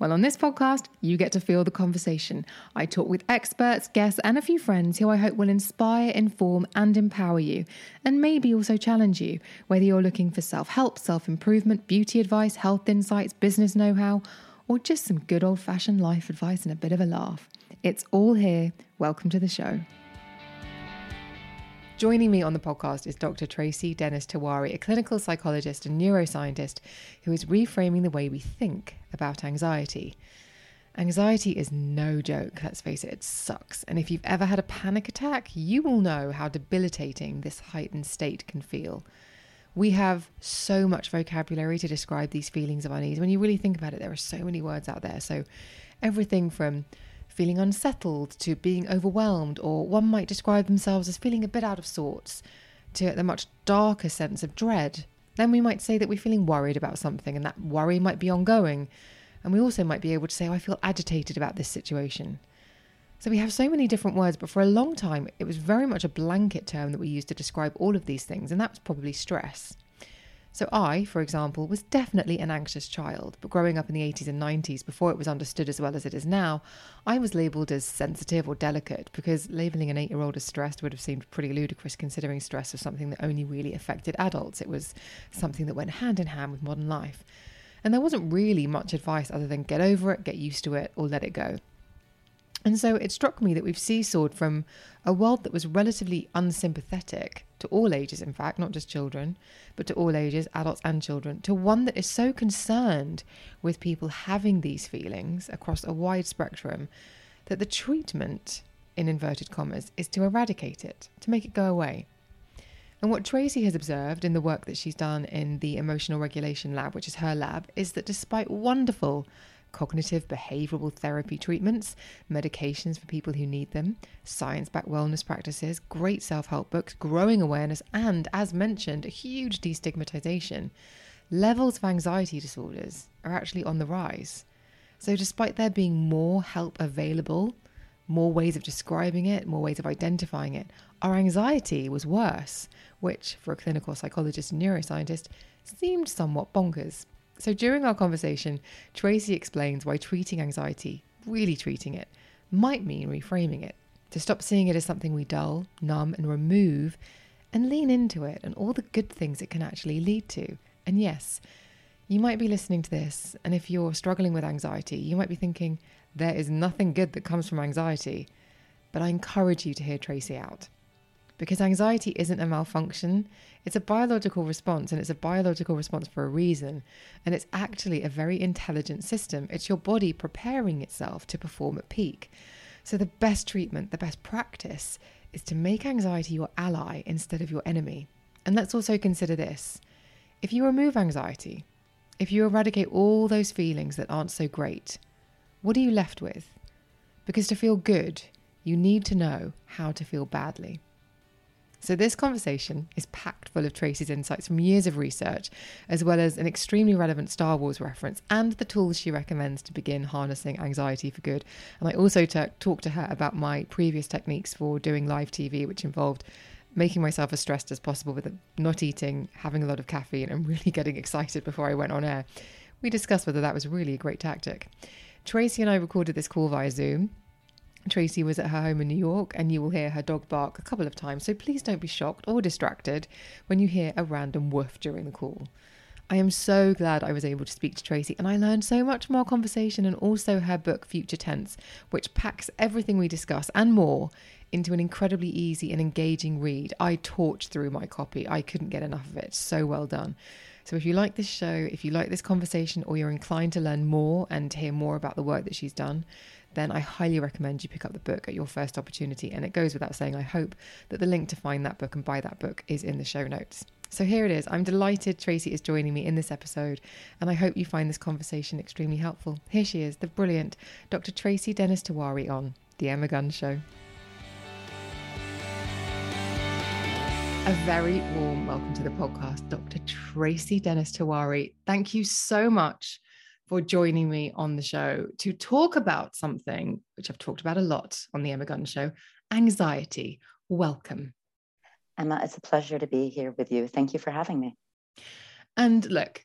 Well, on this podcast, you get to feel the conversation. I talk with experts, guests, and a few friends who I hope will inspire, inform, and empower you, and maybe also challenge you, whether you're looking for self help, self improvement, beauty advice, health insights, business know how, or just some good old fashioned life advice and a bit of a laugh. It's all here. Welcome to the show. Joining me on the podcast is Dr. Tracy Dennis Tiwary, a clinical psychologist and neuroscientist who is reframing the way we think about anxiety. Anxiety is no joke, let's face it, it sucks. And if you've ever had a panic attack, you will know how debilitating this heightened state can feel. We have so much vocabulary to describe these feelings of unease. When you really think about it, there are so many words out there. So, everything from feeling unsettled to being overwhelmed, or one might describe themselves as feeling a bit out of sorts, to the much darker sense of dread. Then we might say that we're feeling worried about something, and that worry might be ongoing. And we also might be able to say, oh, I feel agitated about this situation. So we have so many different words, but for a long time, it was very much a blanket term that we used to describe all of these things, and that was probably stress. So, I, for example, was definitely an anxious child, but growing up in the 80s and 90s, before it was understood as well as it is now, I was labelled as sensitive or delicate because labelling an eight year old as stressed would have seemed pretty ludicrous considering stress was something that only really affected adults. It was something that went hand in hand with modern life. And there wasn't really much advice other than get over it, get used to it, or let it go. And so it struck me that we've seesawed from a world that was relatively unsympathetic to all ages, in fact, not just children, but to all ages, adults and children, to one that is so concerned with people having these feelings across a wide spectrum that the treatment, in inverted commas, is to eradicate it, to make it go away. And what Tracy has observed in the work that she's done in the Emotional Regulation Lab, which is her lab, is that despite wonderful cognitive behavioral therapy treatments, medications for people who need them, science backed wellness practices, great self help books, growing awareness, and, as mentioned, a huge destigmatization. Levels of anxiety disorders are actually on the rise. So, despite there being more help available, more ways of describing it, more ways of identifying it, our anxiety was worse, which, for a clinical psychologist and neuroscientist, seemed somewhat bonkers. So during our conversation, Tracy explains why treating anxiety, really treating it, might mean reframing it, to stop seeing it as something we dull, numb, and remove, and lean into it and all the good things it can actually lead to. And yes, you might be listening to this, and if you're struggling with anxiety, you might be thinking, there is nothing good that comes from anxiety. But I encourage you to hear Tracy out because anxiety isn't a malfunction. It's a biological response, and it's a biological response for a reason. And it's actually a very intelligent system. It's your body preparing itself to perform at peak. So, the best treatment, the best practice, is to make anxiety your ally instead of your enemy. And let's also consider this if you remove anxiety, if you eradicate all those feelings that aren't so great, what are you left with? Because to feel good, you need to know how to feel badly. So, this conversation is packed full of Tracy's insights from years of research, as well as an extremely relevant Star Wars reference and the tools she recommends to begin harnessing anxiety for good. And I also t- talked to her about my previous techniques for doing live TV, which involved making myself as stressed as possible with not eating, having a lot of caffeine, and really getting excited before I went on air. We discussed whether that was really a great tactic. Tracy and I recorded this call via Zoom. Tracy was at her home in New York, and you will hear her dog bark a couple of times, so please don't be shocked or distracted when you hear a random woof during the call. I am so glad I was able to speak to Tracy and I learned so much more conversation and also her book Future Tense, which packs everything we discuss and more into an incredibly easy and engaging read. I torched through my copy. I couldn't get enough of it. So well done. So if you like this show, if you like this conversation or you're inclined to learn more and hear more about the work that she's done, then I highly recommend you pick up the book at your first opportunity. And it goes without saying, I hope that the link to find that book and buy that book is in the show notes. So here it is. I'm delighted Tracy is joining me in this episode, and I hope you find this conversation extremely helpful. Here she is, the brilliant Dr. Tracy Dennis Tiwary on The Emma Guns Show. A very warm welcome to the podcast, Dr. Tracy Dennis Tiwary. Thank you so much for joining me on the show to talk about something which I've talked about a lot on the Emma Guns Show anxiety. Welcome. Emma, it's a pleasure to be here with you. Thank you for having me. And look,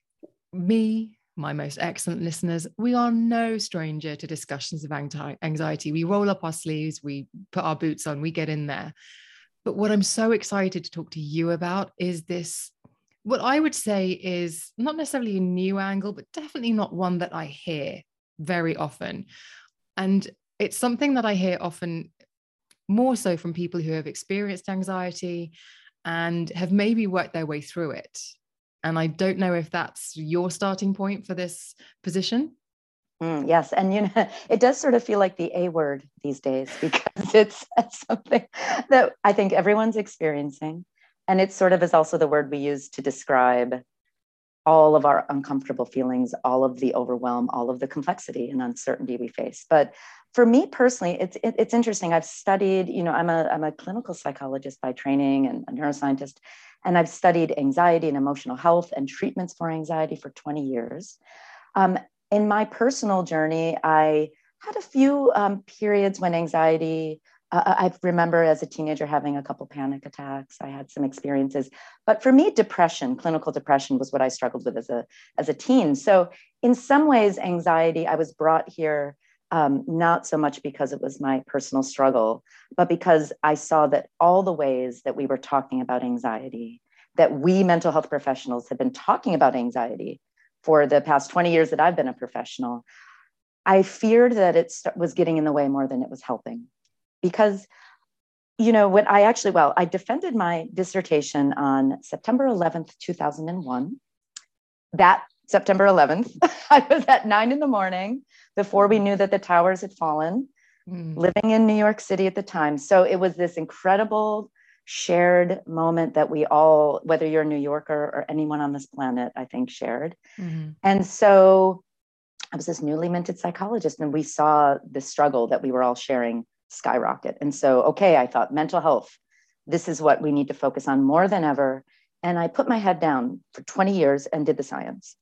me, my most excellent listeners, we are no stranger to discussions of anxiety. We roll up our sleeves, we put our boots on, we get in there. But what I'm so excited to talk to you about is this what I would say is not necessarily a new angle, but definitely not one that I hear very often. And it's something that I hear often more so from people who have experienced anxiety and have maybe worked their way through it. And I don't know if that's your starting point for this position. Mm, yes, and you know, it does sort of feel like the A word these days because it's, something that I think everyone's experiencing, and it sort of is also the word we use to describe all of our uncomfortable feelings, all of the overwhelm, all of the complexity and uncertainty we face. But for me personally, it's it, it's interesting. I've studied, you know, I'm a I'm a clinical psychologist by training and a neuroscientist, and I've studied anxiety and emotional health and treatments for anxiety for 20 years. Um, in my personal journey, I had a few um, periods when anxiety. Uh, I remember as a teenager having a couple panic attacks. I had some experiences, but for me, depression, clinical depression, was what I struggled with as a as a teen. So, in some ways, anxiety. I was brought here um, not so much because it was my personal struggle, but because I saw that all the ways that we were talking about anxiety, that we mental health professionals have been talking about anxiety for the past 20 years that I've been a professional, I feared that it was getting in the way more than it was helping. Because, you know, when I actually, well, I defended my dissertation on September 11th, 2001. That September 11th, I was at nine in the morning before we knew that the towers had fallen, mm. living in New York City at the time. So it was this incredible shared moment that we all, whether you're a New Yorker or anyone on this planet, I think shared. Mm-hmm. And so I was this newly minted psychologist, and we saw the struggle that we were all sharing skyrocket. And so, okay, I thought mental health, this is what we need to focus on more than ever. And I put my head down for 20 years and did the science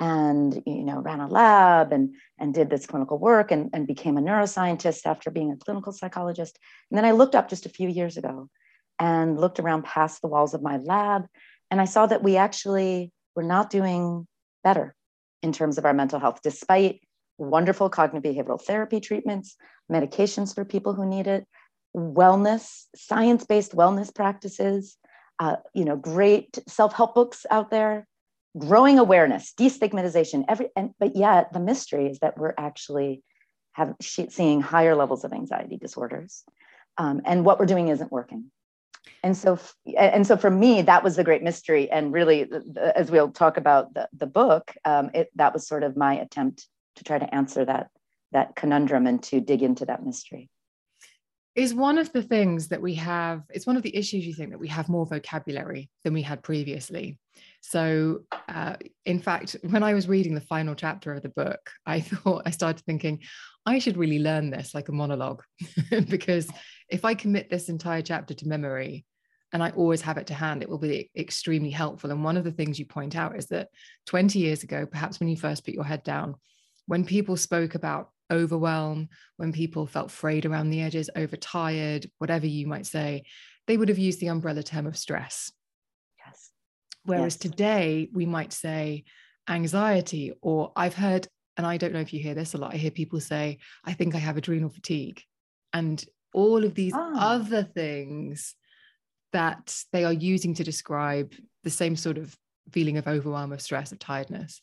and you know ran a lab and and did this clinical work and, and became a neuroscientist after being a clinical psychologist and then i looked up just a few years ago and looked around past the walls of my lab and i saw that we actually were not doing better in terms of our mental health despite wonderful cognitive behavioral therapy treatments medications for people who need it wellness science-based wellness practices uh, you know great self-help books out there growing awareness, destigmatization, every, and, but yet the mystery is that we're actually have seeing higher levels of anxiety disorders. Um, and what we're doing isn't working. And so, and so for me, that was the great mystery. And really, as we'll talk about the, the book, um, it, that was sort of my attempt to try to answer that, that conundrum and to dig into that mystery. Is one of the things that we have it's one of the issues you think that we have more vocabulary than we had previously. So uh, in fact when i was reading the final chapter of the book i thought i started thinking i should really learn this like a monologue. Because if i commit this entire chapter to memory and i always have it to hand it will be extremely helpful. And one of the things you point out is that 20 years ago perhaps when you first put your head down when people spoke about overwhelm, when people felt frayed around the edges, overtired, whatever you might say, they would have used the umbrella term of stress. Yes. Whereas yes. today we might say anxiety, or I've heard, and I don't know if you hear this a lot, I hear people say, I think I have adrenal fatigue. And all of these oh. other things that they are using to describe the same sort of feeling of overwhelm, of stress, of tiredness?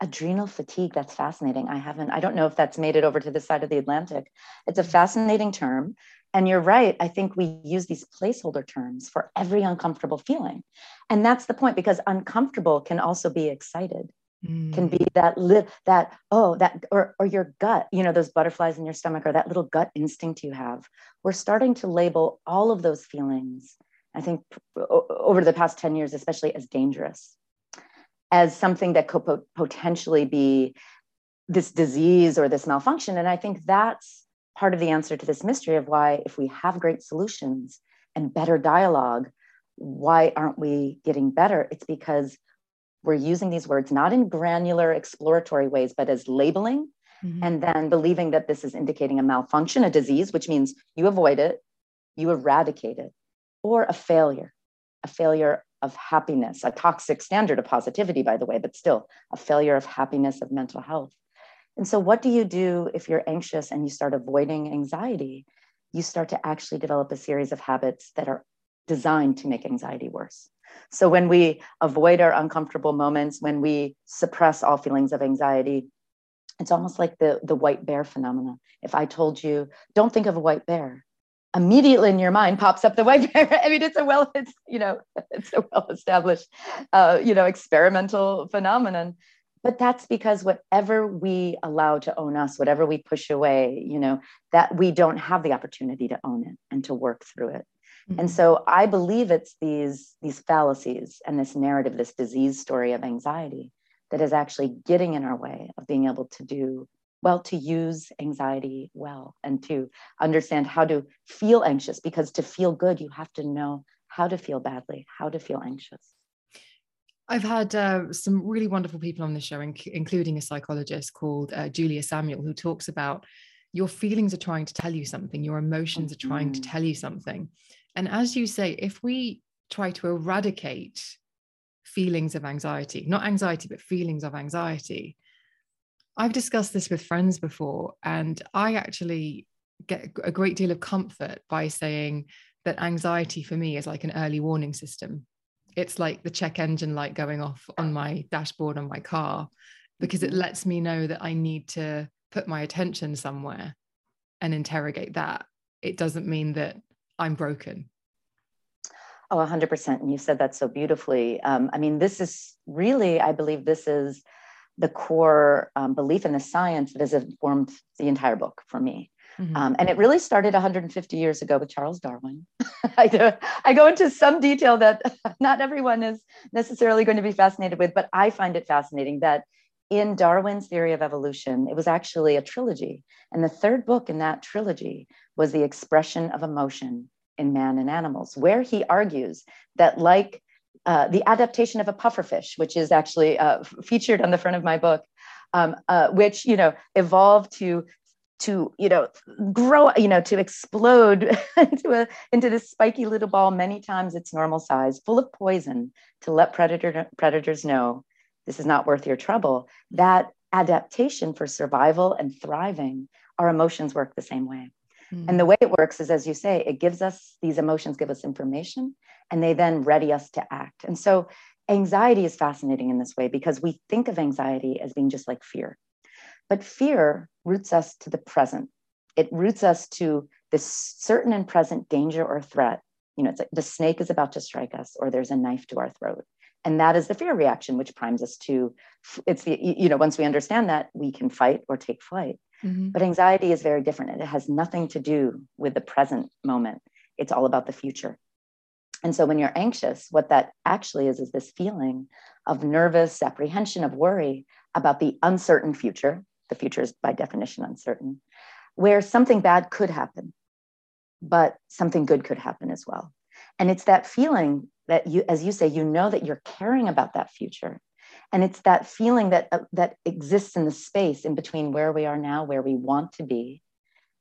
Adrenal fatigue. That's fascinating. I haven't, I don't know if that's made it over to this side of the Atlantic. It's a fascinating term. And you're right. I think we use these placeholder terms for every uncomfortable feeling. And that's the point because uncomfortable can also be excited. Mm. Can be that li- that oh that or or your gut you know those butterflies in your stomach or that little gut instinct you have we're starting to label all of those feelings I think over the past 10 years, especially as dangerous, as something that could potentially be this disease or this malfunction. And I think that's part of the answer to this mystery of why, if we have great solutions and better dialogue, why aren't we getting better? It's because we're using these words not in granular exploratory ways, but as labeling mm-hmm. and then believing that this is indicating a malfunction, a disease, which means you avoid it, you eradicate it or a failure, a failure of happiness, a toxic standard of positivity, by the way, but still a failure of happiness, of mental health. And so, what do you do if you're anxious and you start avoiding anxiety? You start to actually develop a series of habits that are designed to make anxiety worse. So, when we avoid our uncomfortable moments, when we suppress all feelings of anxiety, it's almost like the, the white bear phenomenon. If I told you, don't think of a white bear, immediately in your mind pops up the white bear. I mean, it's a well, it's you know, it's a well established, uh, you know, experimental phenomenon. But that's because whatever we allow to own us, whatever we push away, you know, that we don't have the opportunity to own it and to work through it. Mm-hmm. And so I believe it's these these fallacies and this narrative, this disease story of anxiety that is actually getting in our way of being able to do well to use anxiety well and to understand how to feel anxious because to feel good you have to know how to feel badly how to feel anxious I've had uh, some really wonderful people on the show, inc- including a psychologist called uh, Julia Samuel, who talks about your feelings are trying to tell you something, your emotions mm-hmm. are trying to mm-hmm. tell you something. And as you say, if we try to eradicate feelings of anxiety, not anxiety, but feelings of anxiety, I've discussed this with friends before, and I actually get a great deal of comfort by saying that anxiety for me is like an early warning system. It's like the check engine light going off on my dashboard on my car because it mm-hmm. lets me know that I need to put my attention somewhere and interrogate that. It doesn't mean that I'm broken. Oh, 100%. And you said that so beautifully. Um, I mean, this is really, I believe this is the core um, belief in the science that has informed the entire book for me. Mm-hmm. Um, and it really started 150 years ago with Charles Darwin. I, do, I go into some detail that not everyone is necessarily going to be fascinated with, but I find it fascinating that in Darwin's theory of evolution, it was actually a trilogy. And the third book in that trilogy was the expression of emotion in man and animals, where he argues that, like uh, the adaptation of a pufferfish, which is actually uh, featured on the front of my book, um, uh, which you know evolved to to you know grow you know to explode into a into this spiky little ball many times its normal size, full of poison, to let predator predators know this is not worth your trouble. That adaptation for survival and thriving, our emotions work the same way. And the way it works is, as you say, it gives us these emotions, give us information, and they then ready us to act. And so anxiety is fascinating in this way because we think of anxiety as being just like fear. But fear roots us to the present. It roots us to this certain and present danger or threat. You know, it's like the snake is about to strike us, or there's a knife to our throat. And that is the fear reaction, which primes us to, it's the, you know, once we understand that, we can fight or take flight. Mm-hmm. But anxiety is very different. It has nothing to do with the present moment, it's all about the future. And so when you're anxious, what that actually is, is this feeling of nervous apprehension, of worry about the uncertain future. The future is by definition uncertain, where something bad could happen, but something good could happen as well. And it's that feeling that you, as you say, you know that you're caring about that future. And it's that feeling that, uh, that exists in the space in between where we are now, where we want to be,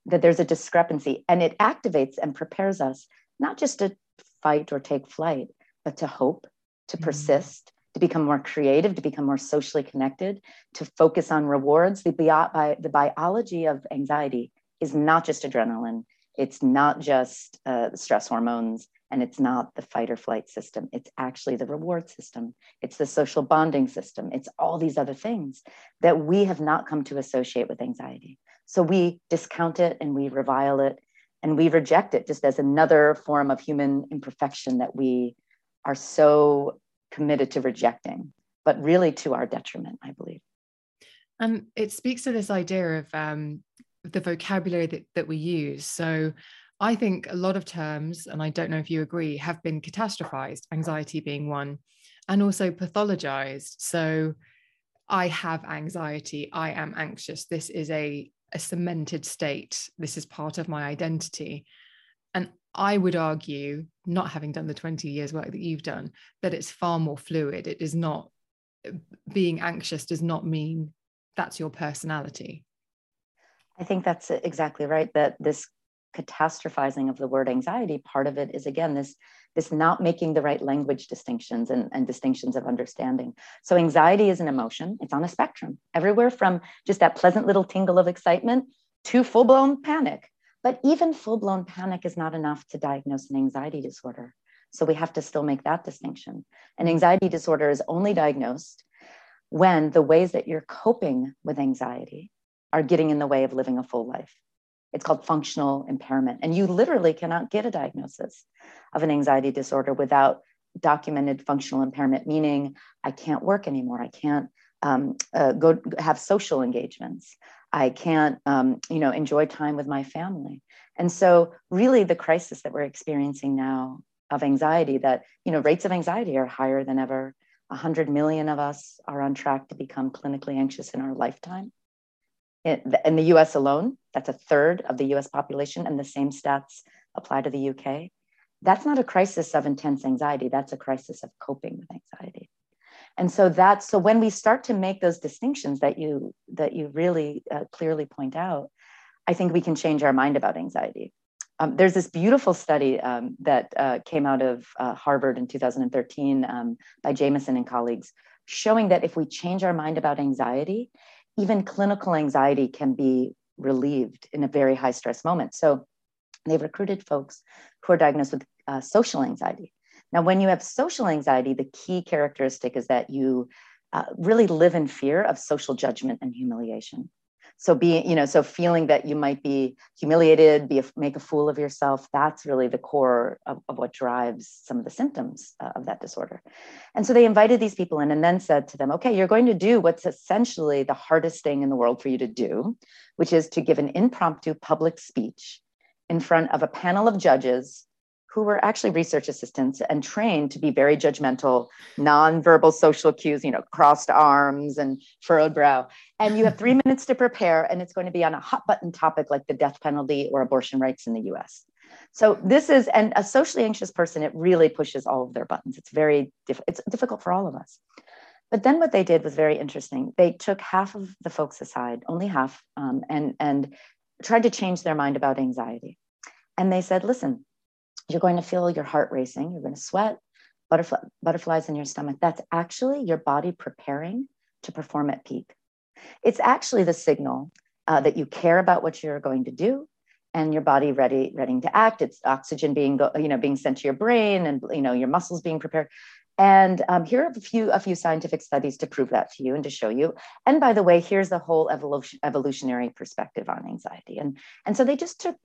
that there's a discrepancy. And it activates and prepares us not just to fight or take flight, but to hope, to mm-hmm. persist, to become more creative, to become more socially connected, to focus on rewards. The, bi- the biology of anxiety is not just adrenaline, it's not just uh, stress hormones, And it's not the fight or flight system. It's actually the reward system. It's the social bonding system. It's all these other things that we have not come to associate with anxiety. So we discount it and we revile it and we reject it just as another form of human imperfection that we are so committed to rejecting, but really to our detriment, I believe. And it speaks to this idea of um, the vocabulary that, that we use. So I think a lot of terms, and I don't know if you agree, have been catastrophized, anxiety being one, and also pathologized. So I have anxiety, I am anxious. This is a, a cemented state. This is part of my identity. And I would argue, not having done the 20 years work that you've done, that it's far more fluid. It is not being anxious does not mean that's your personality. I think that's exactly right. That this catastrophizing of the word anxiety, part of it is again this this not making the right language distinctions and, and distinctions of understanding. So anxiety is an emotion. It's on a spectrum, everywhere from just that pleasant little tingle of excitement to full-blown panic. But even full-blown panic is not enough to diagnose an anxiety disorder. So we have to still make that distinction. An anxiety disorder is only diagnosed when the ways that you're coping with anxiety are getting in the way of living a full life. It's called functional impairment. And you literally cannot get a diagnosis of an anxiety disorder without documented functional impairment, meaning I can't work anymore. I can't um, uh, go have social engagements. I can't, um, you know, enjoy time with my family. And so, really, the crisis that we're experiencing now of anxiety, that you know, rates of anxiety are higher than ever. 100 million of us are on track to become clinically anxious in our lifetime in the US alone, that's a third of the US population, and the same stats apply to the UK. That's not a crisis of intense anxiety, that's a crisis of coping with anxiety. And so that's so when we start to make those distinctions that you that you really uh, clearly point out, I think we can change our mind about anxiety. Um, there's this beautiful study um, that uh, came out of uh, Harvard in 2013 um, by Jamieson and colleagues, showing that if we change our mind about anxiety, even clinical anxiety can be relieved in a very high stress moment. So they've recruited folks who are diagnosed with uh, social anxiety. Now, when you have social anxiety, the key characteristic is that you uh, really live in fear of social judgment and humiliation so being you know so feeling that you might be humiliated be a, make a fool of yourself that's really the core of, of what drives some of the symptoms uh, of that disorder. And so they invited these people in and then said to them okay you're going to do what's essentially the hardest thing in the world for you to do which is to give an impromptu public speech in front of a panel of judges who were actually research assistants and trained to be very judgmental, nonverbal social cues, you know, crossed arms and furrowed brow. And you have three minutes to prepare, and it's going to be on a hot button topic like the death penalty or abortion rights in the US. So this is, and a socially anxious person, it really pushes all of their buttons. It's very, diff- it's difficult for all of us. But then what they did was very interesting. They took half of the folks aside, only half, um, and and tried to change their mind about anxiety. And they said, listen, you're going to feel your heart racing, you're going to sweat, butterfly, butterflies in your stomach. That's actually your body preparing to perform at peak. It's actually the signal uh, that you care about what you're going to do and your body ready ready to act it's oxygen being go, you know being sent to your brain and you know your muscles being prepared and um, here are a few a few scientific studies to prove that to you and to show you and by the way here's the whole evolution, evolutionary perspective on anxiety and and so they just took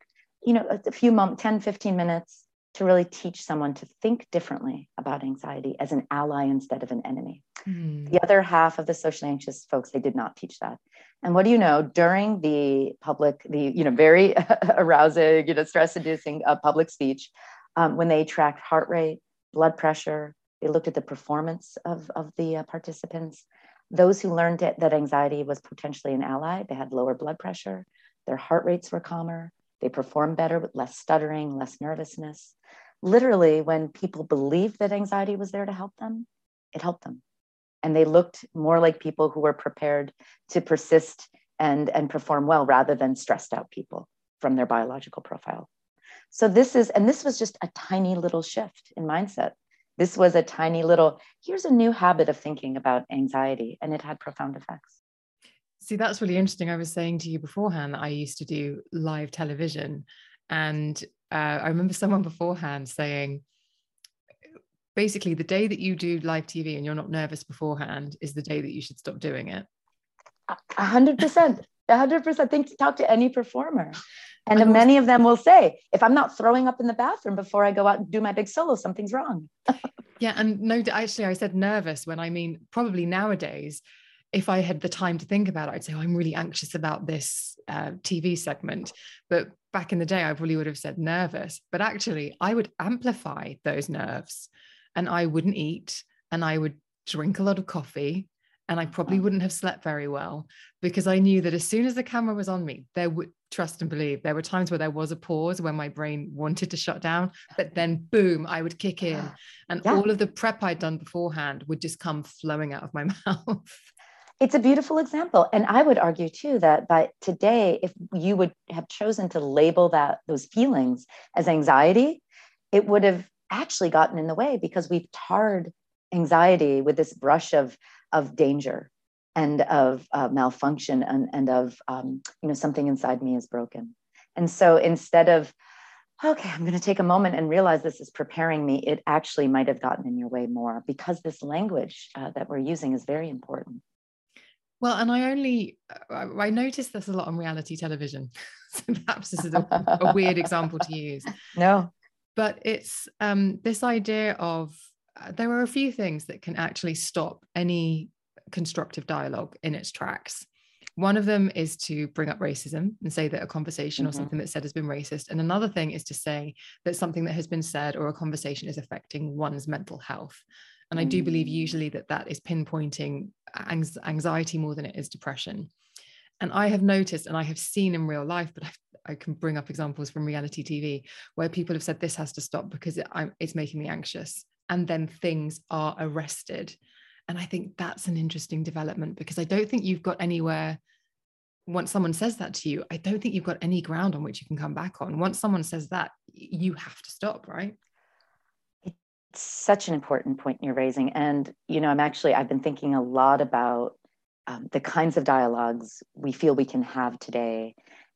you know a, few moments 10 15 minutes to really teach someone to think differently about anxiety as an ally instead of an enemy. Mm. The other half of the socially anxious folks, they did not teach that. And what do you know? During the public, the you know very arousing, you know stress-inducing uh, public speech, um, when they tracked heart rate, blood pressure, they looked at the performance of of the uh, participants. Those who learned it, that anxiety was potentially an ally, they had lower blood pressure, their heart rates were calmer, they performed better with less stuttering, less nervousness literally, when people believed that anxiety was there to help them, it helped them. And they looked more like people who were prepared to persist and, and perform well rather than stressed out people from their biological profile. So, this is, and this was just a tiny little shift in mindset. This was a tiny little, here's a new habit of thinking about anxiety, and it had profound effects. See, that's really interesting. I was saying to you beforehand that I used to do live television and uh, I remember someone beforehand saying, basically, the day that you do live TV and you're not nervous beforehand is the day that you should stop doing it. A hundred percent. A hundred percent. Think to talk to any performer. And many of them will say, if I'm not throwing up in the bathroom before I go out and do my big solo, something's wrong. yeah. And no, actually, I said nervous when I mean probably nowadays, if I had the time to think about it, I'd say, oh, I'm really anxious about this uh, TV segment. But back in the day, I probably would have said nervous. But actually, I would amplify those nerves and I wouldn't eat and I would drink a lot of coffee and I probably wouldn't have slept very well because I knew that as soon as the camera was on me, there would trust and believe. There were times where there was a pause when my brain wanted to shut down, but then boom, I would kick in, and yeah. all of the prep I'd done beforehand would just come flowing out of my mouth. It's a beautiful example, and I would argue too that by today, if you would have chosen to label that those feelings as anxiety, it would have actually gotten in the way because we've tarred anxiety with this brush of of danger and of uh, malfunction and, and of um, you know something inside me is broken. And so instead of okay i'm going to take a moment and realize this is preparing me it actually might have gotten in your way more because this language uh, that we're using is very important well and i only uh, i noticed this a lot on reality television so perhaps this is a, a weird example to use no but it's um, this idea of uh, there are a few things that can actually stop any constructive dialogue in its tracks. One of them is to bring up racism and say that a conversation mm-hmm. or something that's said has been racist. And another thing is to say that something that has been said or a conversation is affecting one's mental health. And I do believe mm. usually that that is pinpointing anxiety more than it is depression. And I have noticed and I have seen in real life, but I've, i can bring up examples from reality TV where people have said this has to stop because it, it's making me anxious and then things are arrested. And I think that's an interesting development because I don't think you've got anywhere. Once someone says that to you, I don't think you've got any ground on which you can come back on. Once someone says that, you have to stop, right? It's such an important point you're raising. And, you know, I'm actually, I've been thinking a lot about um, the kinds of dialogues we feel we can have today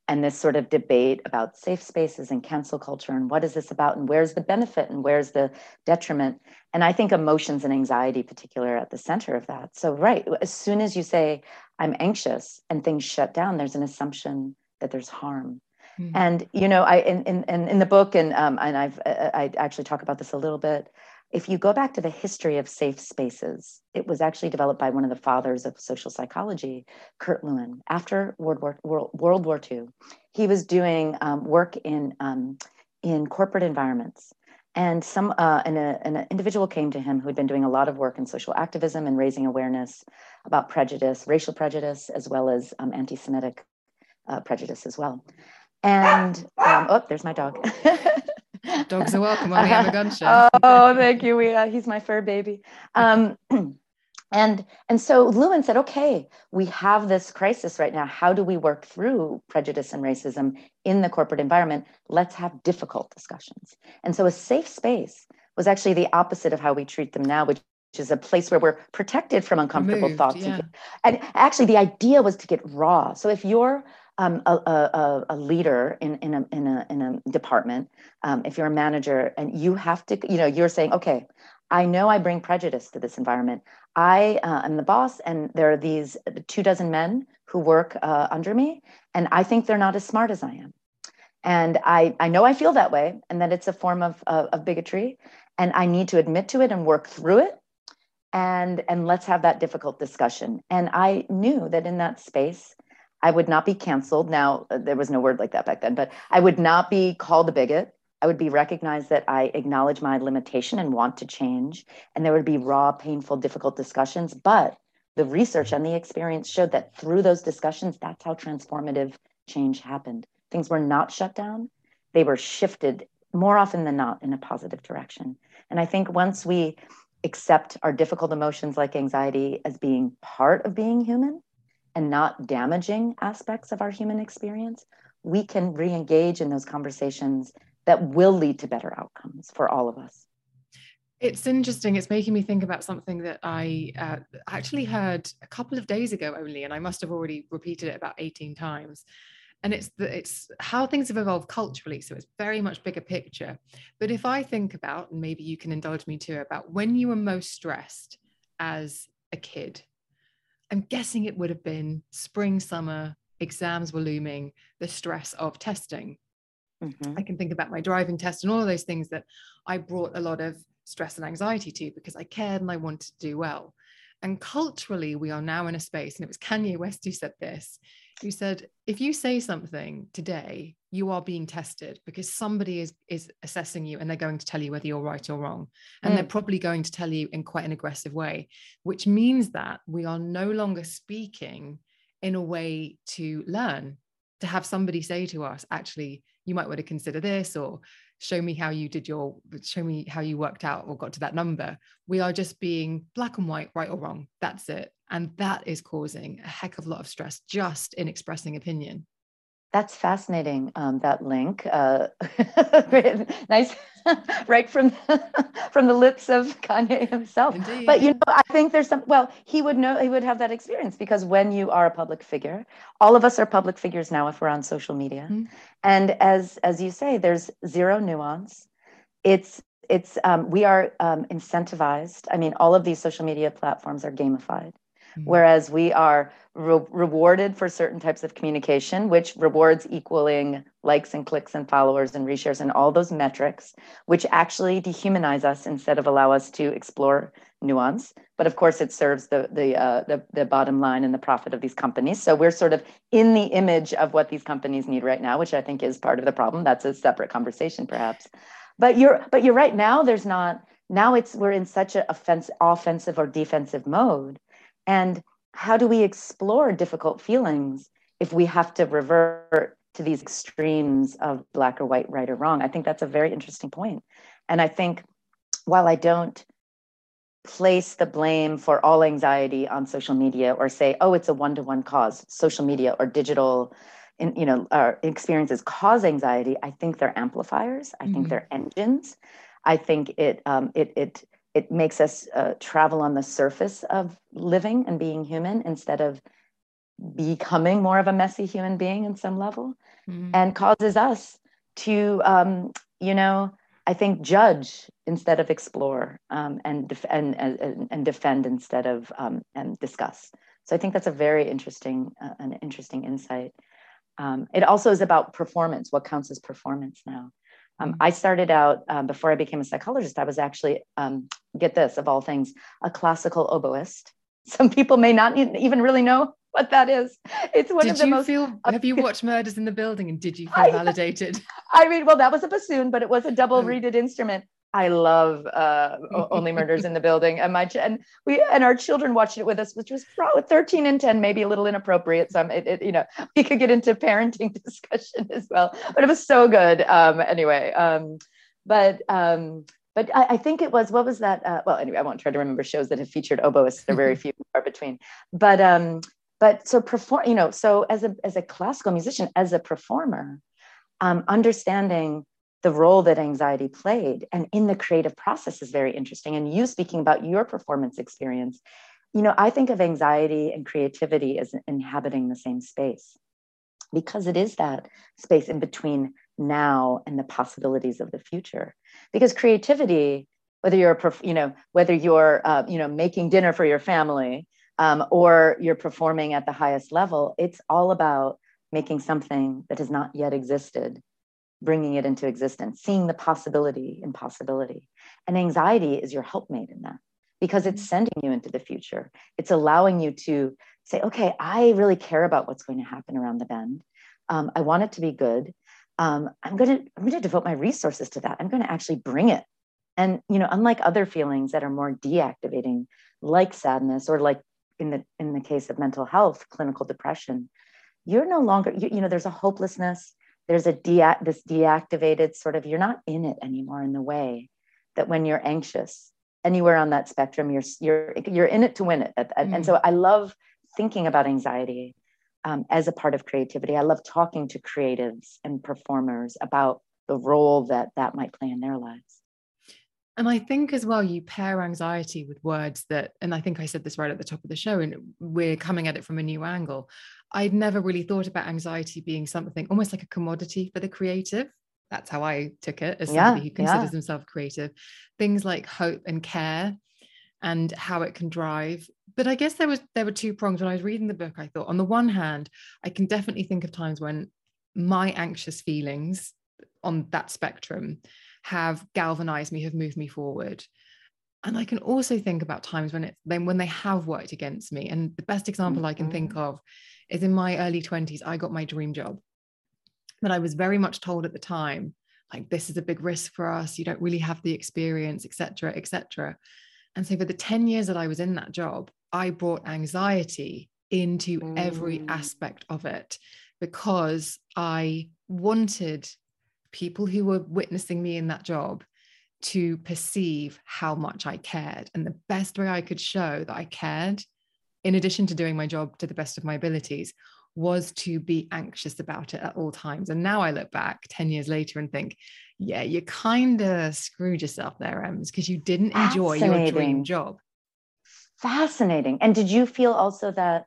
and this sort of debate about safe spaces and cancel culture and what is this about and where's the benefit and where's the detriment and i think emotions and anxiety particular at the center of that so right as soon as you say i'm anxious and things shut down there's an assumption that there's harm mm-hmm. and you know i in, in in the book and um and i've i actually talk about this a little bit if you go back to the history of safe spaces, it was actually developed by one of the fathers of social psychology, Kurt Lewin, after World War, World, World War II. He was doing um, work in, um, in corporate environments. And some uh, a, an individual came to him who had been doing a lot of work in social activism and raising awareness about prejudice, racial prejudice, as well as um, anti-Semitic uh, prejudice as well. And um, oh, there's my dog. Dogs are welcome when we have a gunshot. oh, thank you. We, uh, he's my fur baby. Um, and and so Lewin said, okay, we have this crisis right now. How do we work through prejudice and racism in the corporate environment? Let's have difficult discussions. And so a safe space was actually the opposite of how we treat them now, which is a place where we're protected from uncomfortable Moved, thoughts. Yeah. And actually, the idea was to get raw. So if you're um, a, a, a, leader in, in, a, in, a, in a department, um, if you're a manager and you have to, you know, you're saying, okay, I know I bring prejudice to this environment. I uh, am the boss, and there are these two dozen men who work uh, under me, and I think they're not as smart as I am. And I, I know I feel that way, and that it's a form of, of, of bigotry, and I need to admit to it and work through it. And, and let's have that difficult discussion. And I knew that in that space, I would not be canceled. Now, uh, there was no word like that back then, but I would not be called a bigot. I would be recognized that I acknowledge my limitation and want to change. And there would be raw, painful, difficult discussions. But the research and the experience showed that through those discussions, that's how transformative change happened. Things were not shut down, they were shifted more often than not in a positive direction. And I think once we accept our difficult emotions like anxiety as being part of being human, and not damaging aspects of our human experience, we can re engage in those conversations that will lead to better outcomes for all of us. It's interesting. It's making me think about something that I uh, actually heard a couple of days ago only, and I must have already repeated it about 18 times. and it's the it's how things have evolved culturally so it's very much bigger picture but if i think about and maybe you can indulge me too about when you were most stressed as a kid i'm guessing it would have been spring summer exams were looming the stress of testing mm-hmm. i can think about my driving test and all of those things that i brought a lot of stress and anxiety to because i cared and i wanted to do well and culturally we are now in a space and it was kanye west who said this you said if you say something today you are being tested because somebody is is assessing you and they're going to tell you whether you're right or wrong. And mm. they're probably going to tell you in quite an aggressive way which means that we are no longer speaking in a way to learn to have somebody say to us actually you might want to consider this or show me how you did your show me how you worked out or got to that number. We are just being black and white right or wrong. That's it. And that is causing a heck of a lot of stress just in expressing opinion that's fascinating. Um, that link, uh, nice, right from from the lips of Kanye himself. Indeed. But you know, I think there's some. Well, he would know. He would have that experience because when you are a public figure, all of us are public figures now if we're on social media, mm-hmm. and as as you say, there's zero nuance. It's it's um, we are um, incentivized. I mean, all of these social media platforms are gamified. Mm-hmm. Whereas we are re- rewarded for certain types of communication, which rewards equaling likes and clicks and followers and reshares and all those metrics, which actually dehumanize us instead of allow us to explore nuance. But of course, it serves the the, uh, the the bottom line and the profit of these companies. So we're sort of in the image of what these companies need right now, which I think is part of the problem. That's a separate conversation, perhaps. But you're but you're right now. There's not now. It's we're in such an offense, offensive or defensive mode and how do we explore difficult feelings if we have to revert to these extremes of black or white, right or wrong? I think that's a very interesting point. And I think while I don't place the blame for all anxiety on social media or say, oh, it's a one to one cause, social media or digital. In, you know, our experiences cause anxiety. I think they're amplifiers. I mm-hmm. think they're engines. I think it um, it it it makes us uh, travel on the surface of living and being human instead of becoming more of a messy human being in some level. Mm-hmm. and causes us to um, you know i think judge instead of explore um, and, def- and, and, and defend instead of um, and discuss. So i think that's a very interesting uh, an interesting insight. Um, it also is about performance. What counts as performance now um, I started out um, before I became a psychologist. I was actually, um, get this, of all things, a classical oboist. Some people may not even really know what that is. It's one did of the you most. Feel, have you watched Murders in the Building and did you feel validated? I mean, well, that was a bassoon, but it was a double oh. reeded instrument. I love uh, Only Murders in the Building, and my ch- and we and our children watched it with us, which was probably 13 and 10, maybe a little inappropriate. Some, it, it, you know, we could get into parenting discussion as well, but it was so good. Um, anyway, um, but um, but I, I, think it was what was that? Uh, well, anyway, I won't try to remember shows that have featured oboists. They're very few far between. But um, but so perform, you know, so as a as a classical musician, as a performer, um, understanding the role that anxiety played and in the creative process is very interesting. And you speaking about your performance experience you know i think of anxiety and creativity as inhabiting the same space because it is that space in between now and the possibilities of the future. Because creativity whether you're you know whether you're uh, you know making dinner for your family um, or you're performing at the highest level it's all about making something that has not yet existed bringing it into existence, seeing the possibility in possibility. And anxiety is your helpmate in that because it's mm-hmm. sending you into the future. It's allowing you to say, okay, I really care about what's going to happen around the bend. Um, I want it to be good. Um, I'm going to I'm going to devote my resources to that. I'm going to actually bring it. And you know, unlike other feelings that are more deactivating, like sadness or like in the in the case of mental health, clinical depression, you're no longer you, you know there's a hopelessness there's a de- this deactivated sort of you're not in it anymore in the way that when you're anxious anywhere on that spectrum you're you're you're in it to win it. And, mm. and so i love thinking about anxiety um, as a part of creativity. I love talking to creatives and performers about the role that that might play in their lives And I think as well, you pair anxiety with words that, and I think I said this right at the top of the show, and we're coming at it from a new angle. I'd never really thought about anxiety being something almost like a commodity for the creative. That's how I took it as somebody yeah, who considers yeah. himself creative. Things like hope and care and how it can drive. But I guess there was there were two prongs when I was reading the book. I thought, on the one hand, I can definitely think of times when my anxious feelings on that spectrum have galvanized me, have moved me forward. And I can also think about times when it then when they have worked against me. And the best example mm-hmm. I can think mm-hmm. of is in my early 20s, I got my dream job. But I was very much told at the time, like this is a big risk for us. You don't really have the experience, etc., etc. And so for the 10 years that I was in that job, I brought anxiety into mm. every aspect of it because I wanted people who were witnessing me in that job to perceive how much I cared. And the best way I could show that I cared, in addition to doing my job to the best of my abilities, was to be anxious about it at all times. And now I look back 10 years later and think, yeah, you kind of screwed yourself there, Ems, because you didn't enjoy your dream job. Fascinating. And did you feel also that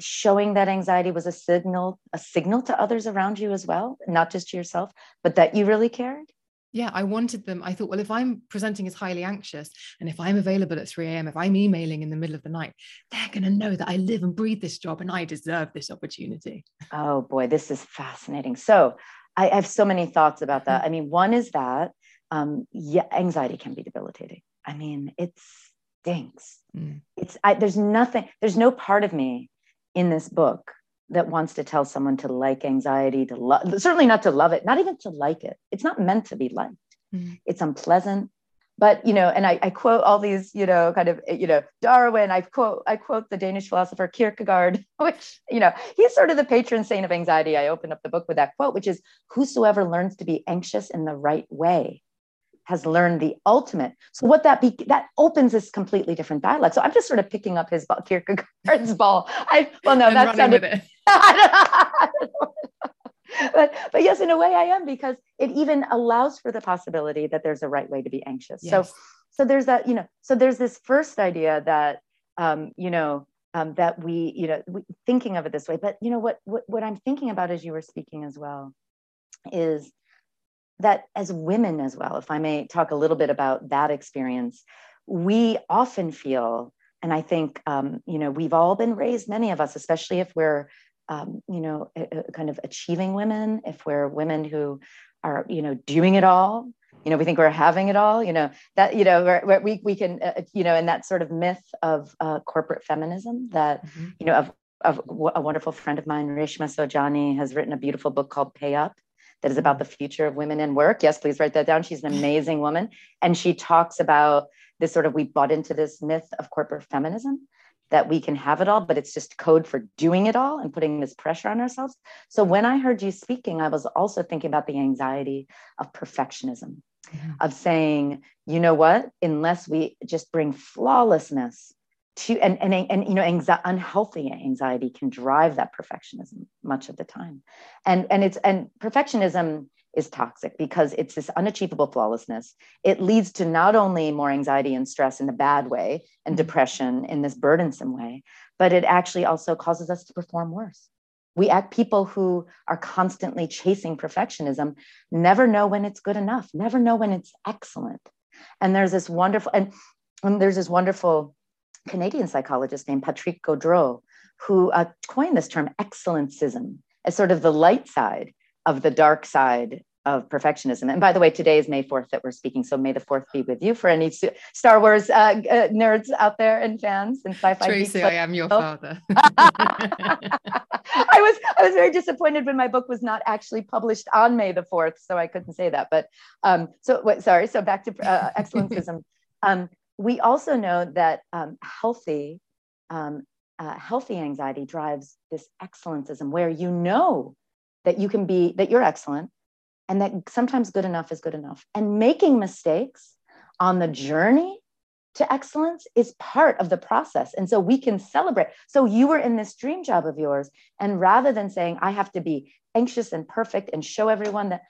showing that anxiety was a signal, a signal to others around you as well, not just to yourself, but that you really cared? yeah, I wanted them. I thought, well, if I'm presenting as highly anxious and if I'm available at 3 a.m., if I'm emailing in the middle of the night, they're going to know that I live and breathe this job and I deserve this opportunity. Oh boy, this is fascinating. So I have so many thoughts about that. Mm. I mean, one is that um, yeah, anxiety can be debilitating. I mean, it stinks. Mm. It's I, there's nothing, there's no part of me in this book that wants to tell someone to like anxiety, to love, certainly not to love it, not even to like it. It's not meant to be liked. Mm-hmm. It's unpleasant. But you know, and I, I, quote all these, you know, kind of, you know, Darwin. I quote, I quote the Danish philosopher Kierkegaard, which, you know, he's sort of the patron saint of anxiety. I opened up the book with that quote, which is, "Whosoever learns to be anxious in the right way has learned the ultimate. So what that be that opens this completely different dialogue. So I'm just sort of picking up his ball, Kierkegaard's ball. I well no, that sounded. but but yes, in a way I am because it even allows for the possibility that there's a right way to be anxious. Yes. So so there's that you know so there's this first idea that um, you know um, that we you know we, thinking of it this way. But you know what what what I'm thinking about as you were speaking as well is that as women as well, if I may talk a little bit about that experience, we often feel, and I think, um, you know, we've all been raised, many of us, especially if we're, um, you know, a, a kind of achieving women, if we're women who are, you know, doing it all, you know, we think we're having it all, you know, that, you know, we, we can, uh, you know, in that sort of myth of uh, corporate feminism that, mm-hmm. you know, of, of a wonderful friend of mine, Reshma Saujani, has written a beautiful book called Pay Up that is about the future of women in work. Yes, please write that down. She's an amazing woman. And she talks about this sort of we bought into this myth of corporate feminism that we can have it all, but it's just code for doing it all and putting this pressure on ourselves. So when I heard you speaking, I was also thinking about the anxiety of perfectionism, mm-hmm. of saying, you know what, unless we just bring flawlessness to and and, and you know anxiety, unhealthy anxiety can drive that perfectionism much of the time. And and it's and perfectionism is toxic because it's this unachievable flawlessness. It leads to not only more anxiety and stress in a bad way and mm-hmm. depression in this burdensome way but it actually also causes us to perform worse. We act people who are constantly chasing perfectionism never know when it's good enough never know when it's excellent. And there's this wonderful and, and there's this wonderful Canadian psychologist named Patrick Gaudreau, who uh, coined this term excellencism as sort of the light side of the dark side of perfectionism. And by the way, today is May 4th that we're speaking. So may the 4th be with you for any Star Wars uh, uh, nerds out there and fans and sci-fi. Tracy, I am your father. I was I was very disappointed when my book was not actually published on May the 4th, so I couldn't say that. But um, so what, sorry. So back to uh, excellencism. Um, we also know that um, healthy, um, uh, healthy anxiety drives this excellencism where you know that you can be, that you're excellent and that sometimes good enough is good enough. And making mistakes on the journey to excellence is part of the process. And so we can celebrate. So you were in this dream job of yours. And rather than saying, I have to be anxious and perfect and show everyone that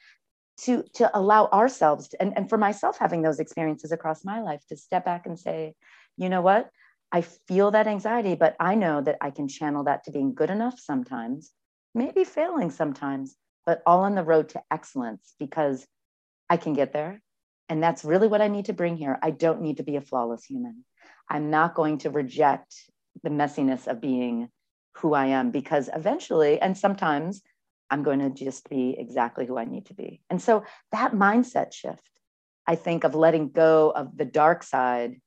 to to allow ourselves to, and, and for myself having those experiences across my life to step back and say you know what? I feel that anxiety but i know that i can channel that to being good enough sometimes maybe failing sometimes but all on the road to excellence because i can get there. And that's really what i need to bring here. I don't need to be a flawless human. I'm not going to reject the messiness of being who i am because eventually and sometimes I'm going to just be exactly who I need to be. And so that mindset shift, I think, of letting go of the dark side,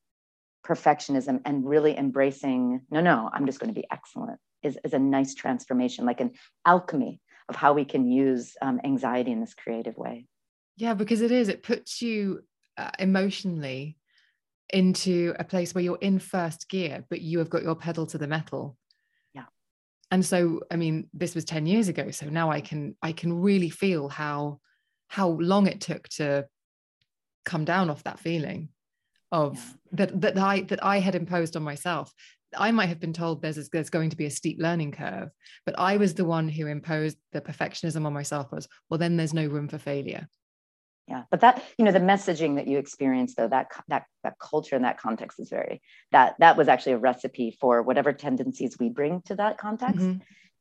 perfectionism, and really embracing, no, no, I'm just going to be excellent, is, is a nice transformation, like an alchemy of how we can use um, anxiety in this creative way. Yeah, because it is, it puts you uh, emotionally into a place where you're in first gear, but you have got your pedal to the metal and so i mean this was 10 years ago so now i can i can really feel how how long it took to come down off that feeling of yeah. that that i that i had imposed on myself i might have been told there's there's going to be a steep learning curve but i was the one who imposed the perfectionism on myself was well then there's no room for failure yeah but that you know the messaging that you experience though that that that culture and that context is very that that was actually a recipe for whatever tendencies we bring to that context mm-hmm.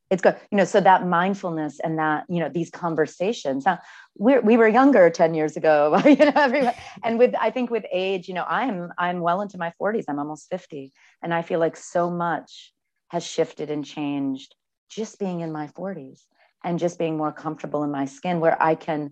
it's good you know so that mindfulness and that you know these conversations now we we were younger 10 years ago you know everyone, and with i think with age you know i'm i'm well into my 40s i'm almost 50 and i feel like so much has shifted and changed just being in my 40s and just being more comfortable in my skin where i can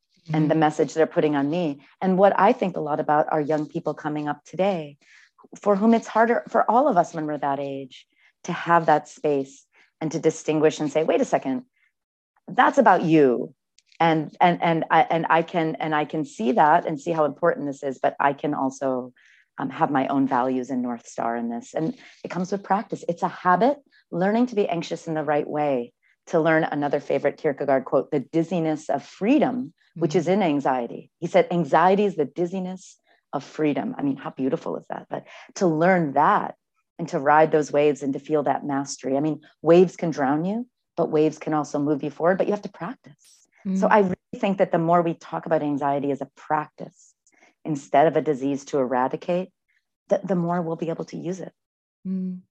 mm-hmm. and the mm-hmm. message they're putting on me. And what I think a lot about are young people coming up today for whom it's harder for all of us when we're that age to have that space and to distinguish and say, wait a second, that's about you. And and and I and I can and I can see that and see how important this is, but I can also um, have my own values and north star in this. And it comes with practice. It's a habit. Learning to be anxious in the right way to learn another favorite Kierkegaard quote, the dizziness of freedom, which mm-hmm. is in anxiety. He said, anxiety is the dizziness of freedom. I mean, how beautiful is that? But to learn that and to ride those waves and to feel that mastery. I mean, waves can drown you, but waves can also move you forward, but you have to practice. Mm-hmm. So I really think that the more we talk about anxiety as a practice instead of a disease to eradicate, the, the more we'll be able to use it. Mm.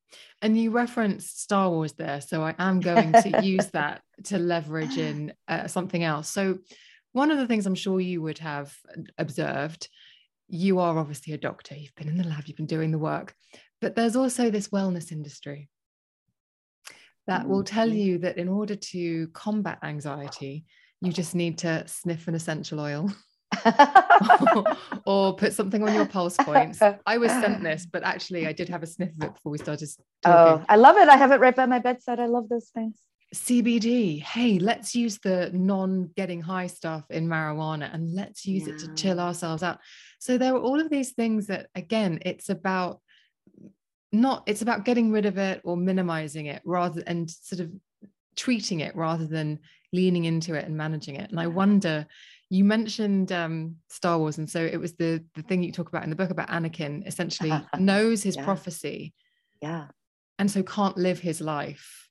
And you referenced Star Wars there, so I am going to use that to leverage in uh, something else. So, one of the things I'm sure you would have observed, you are obviously a doctor, you've been in the lab, you've been doing the work, but there's also this wellness industry that will tell mm-hmm. you that in order to combat anxiety, you just need to sniff an essential oil. or put something on your pulse points. I was sent this, but actually I did have a sniff of it before we started talking. Oh, I love it. I have it right by my bedside. I love those things. CBD. Hey, let's use the non getting high stuff in marijuana and let's use yeah. it to chill ourselves out. So there are all of these things that again, it's about not it's about getting rid of it or minimizing it rather and sort of treating it rather than leaning into it and managing it. And I wonder you mentioned um, Star Wars, and so it was the the thing you talk about in the book about Anakin. Essentially, knows his yeah. prophecy, yeah, and so can't live his life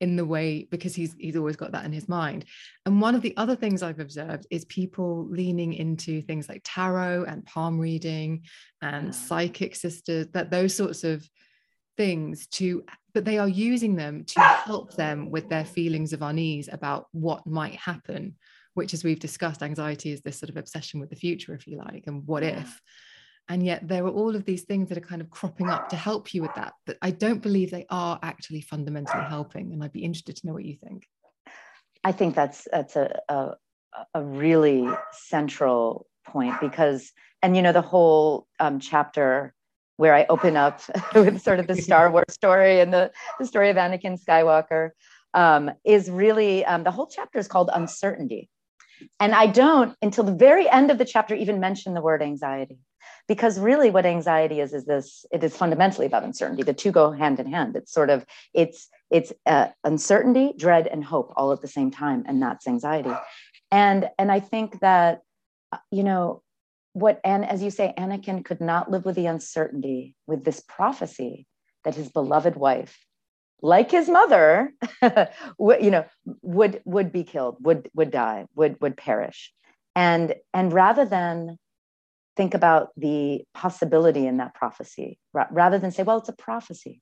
in the way because he's he's always got that in his mind. And one of the other things i've observed is people leaning into things like tarot and palm reading and psychic sisters that those sorts of things to but they are using them to help them with their feelings of unease about what might happen which as we've discussed anxiety is this sort of obsession with the future if you like and what if and yet there are all of these things that are kind of cropping up to help you with that but i don't believe they are actually fundamentally helping and i'd be interested to know what you think. I think that's that's a, a, a really central point because and you know the whole um, chapter where i open up with sort of the star wars story and the, the story of anakin skywalker um, is really um, the whole chapter is called uncertainty. And i don't until the very end of the chapter even mention the word anxiety because really what anxiety is is this it is fundamentally about uncertainty. The two go hand in hand. It's sort of it's it's uh, uncertainty dread and hope all at the same time and that's anxiety. And and i think that uh, you know what and as you say anakin could not live with the uncertainty with this prophecy that his beloved wife like his mother you know would would be killed would would die would would perish. And and rather than think about the possibility in that prophecy rather than say, well, it's a prophecy,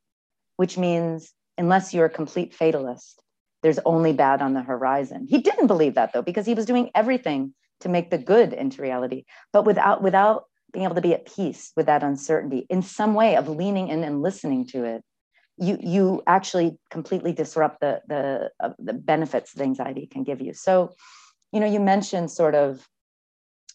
which means unless you're a complete fatalist, there's only bad on the horizon. He didn't believe that though, because he was doing everything to make the good into reality, but without without being able to be at peace with that uncertainty in some way of leaning in and listening to it you you actually completely disrupt the the uh, the benefits that anxiety can give you so you know you mentioned sort of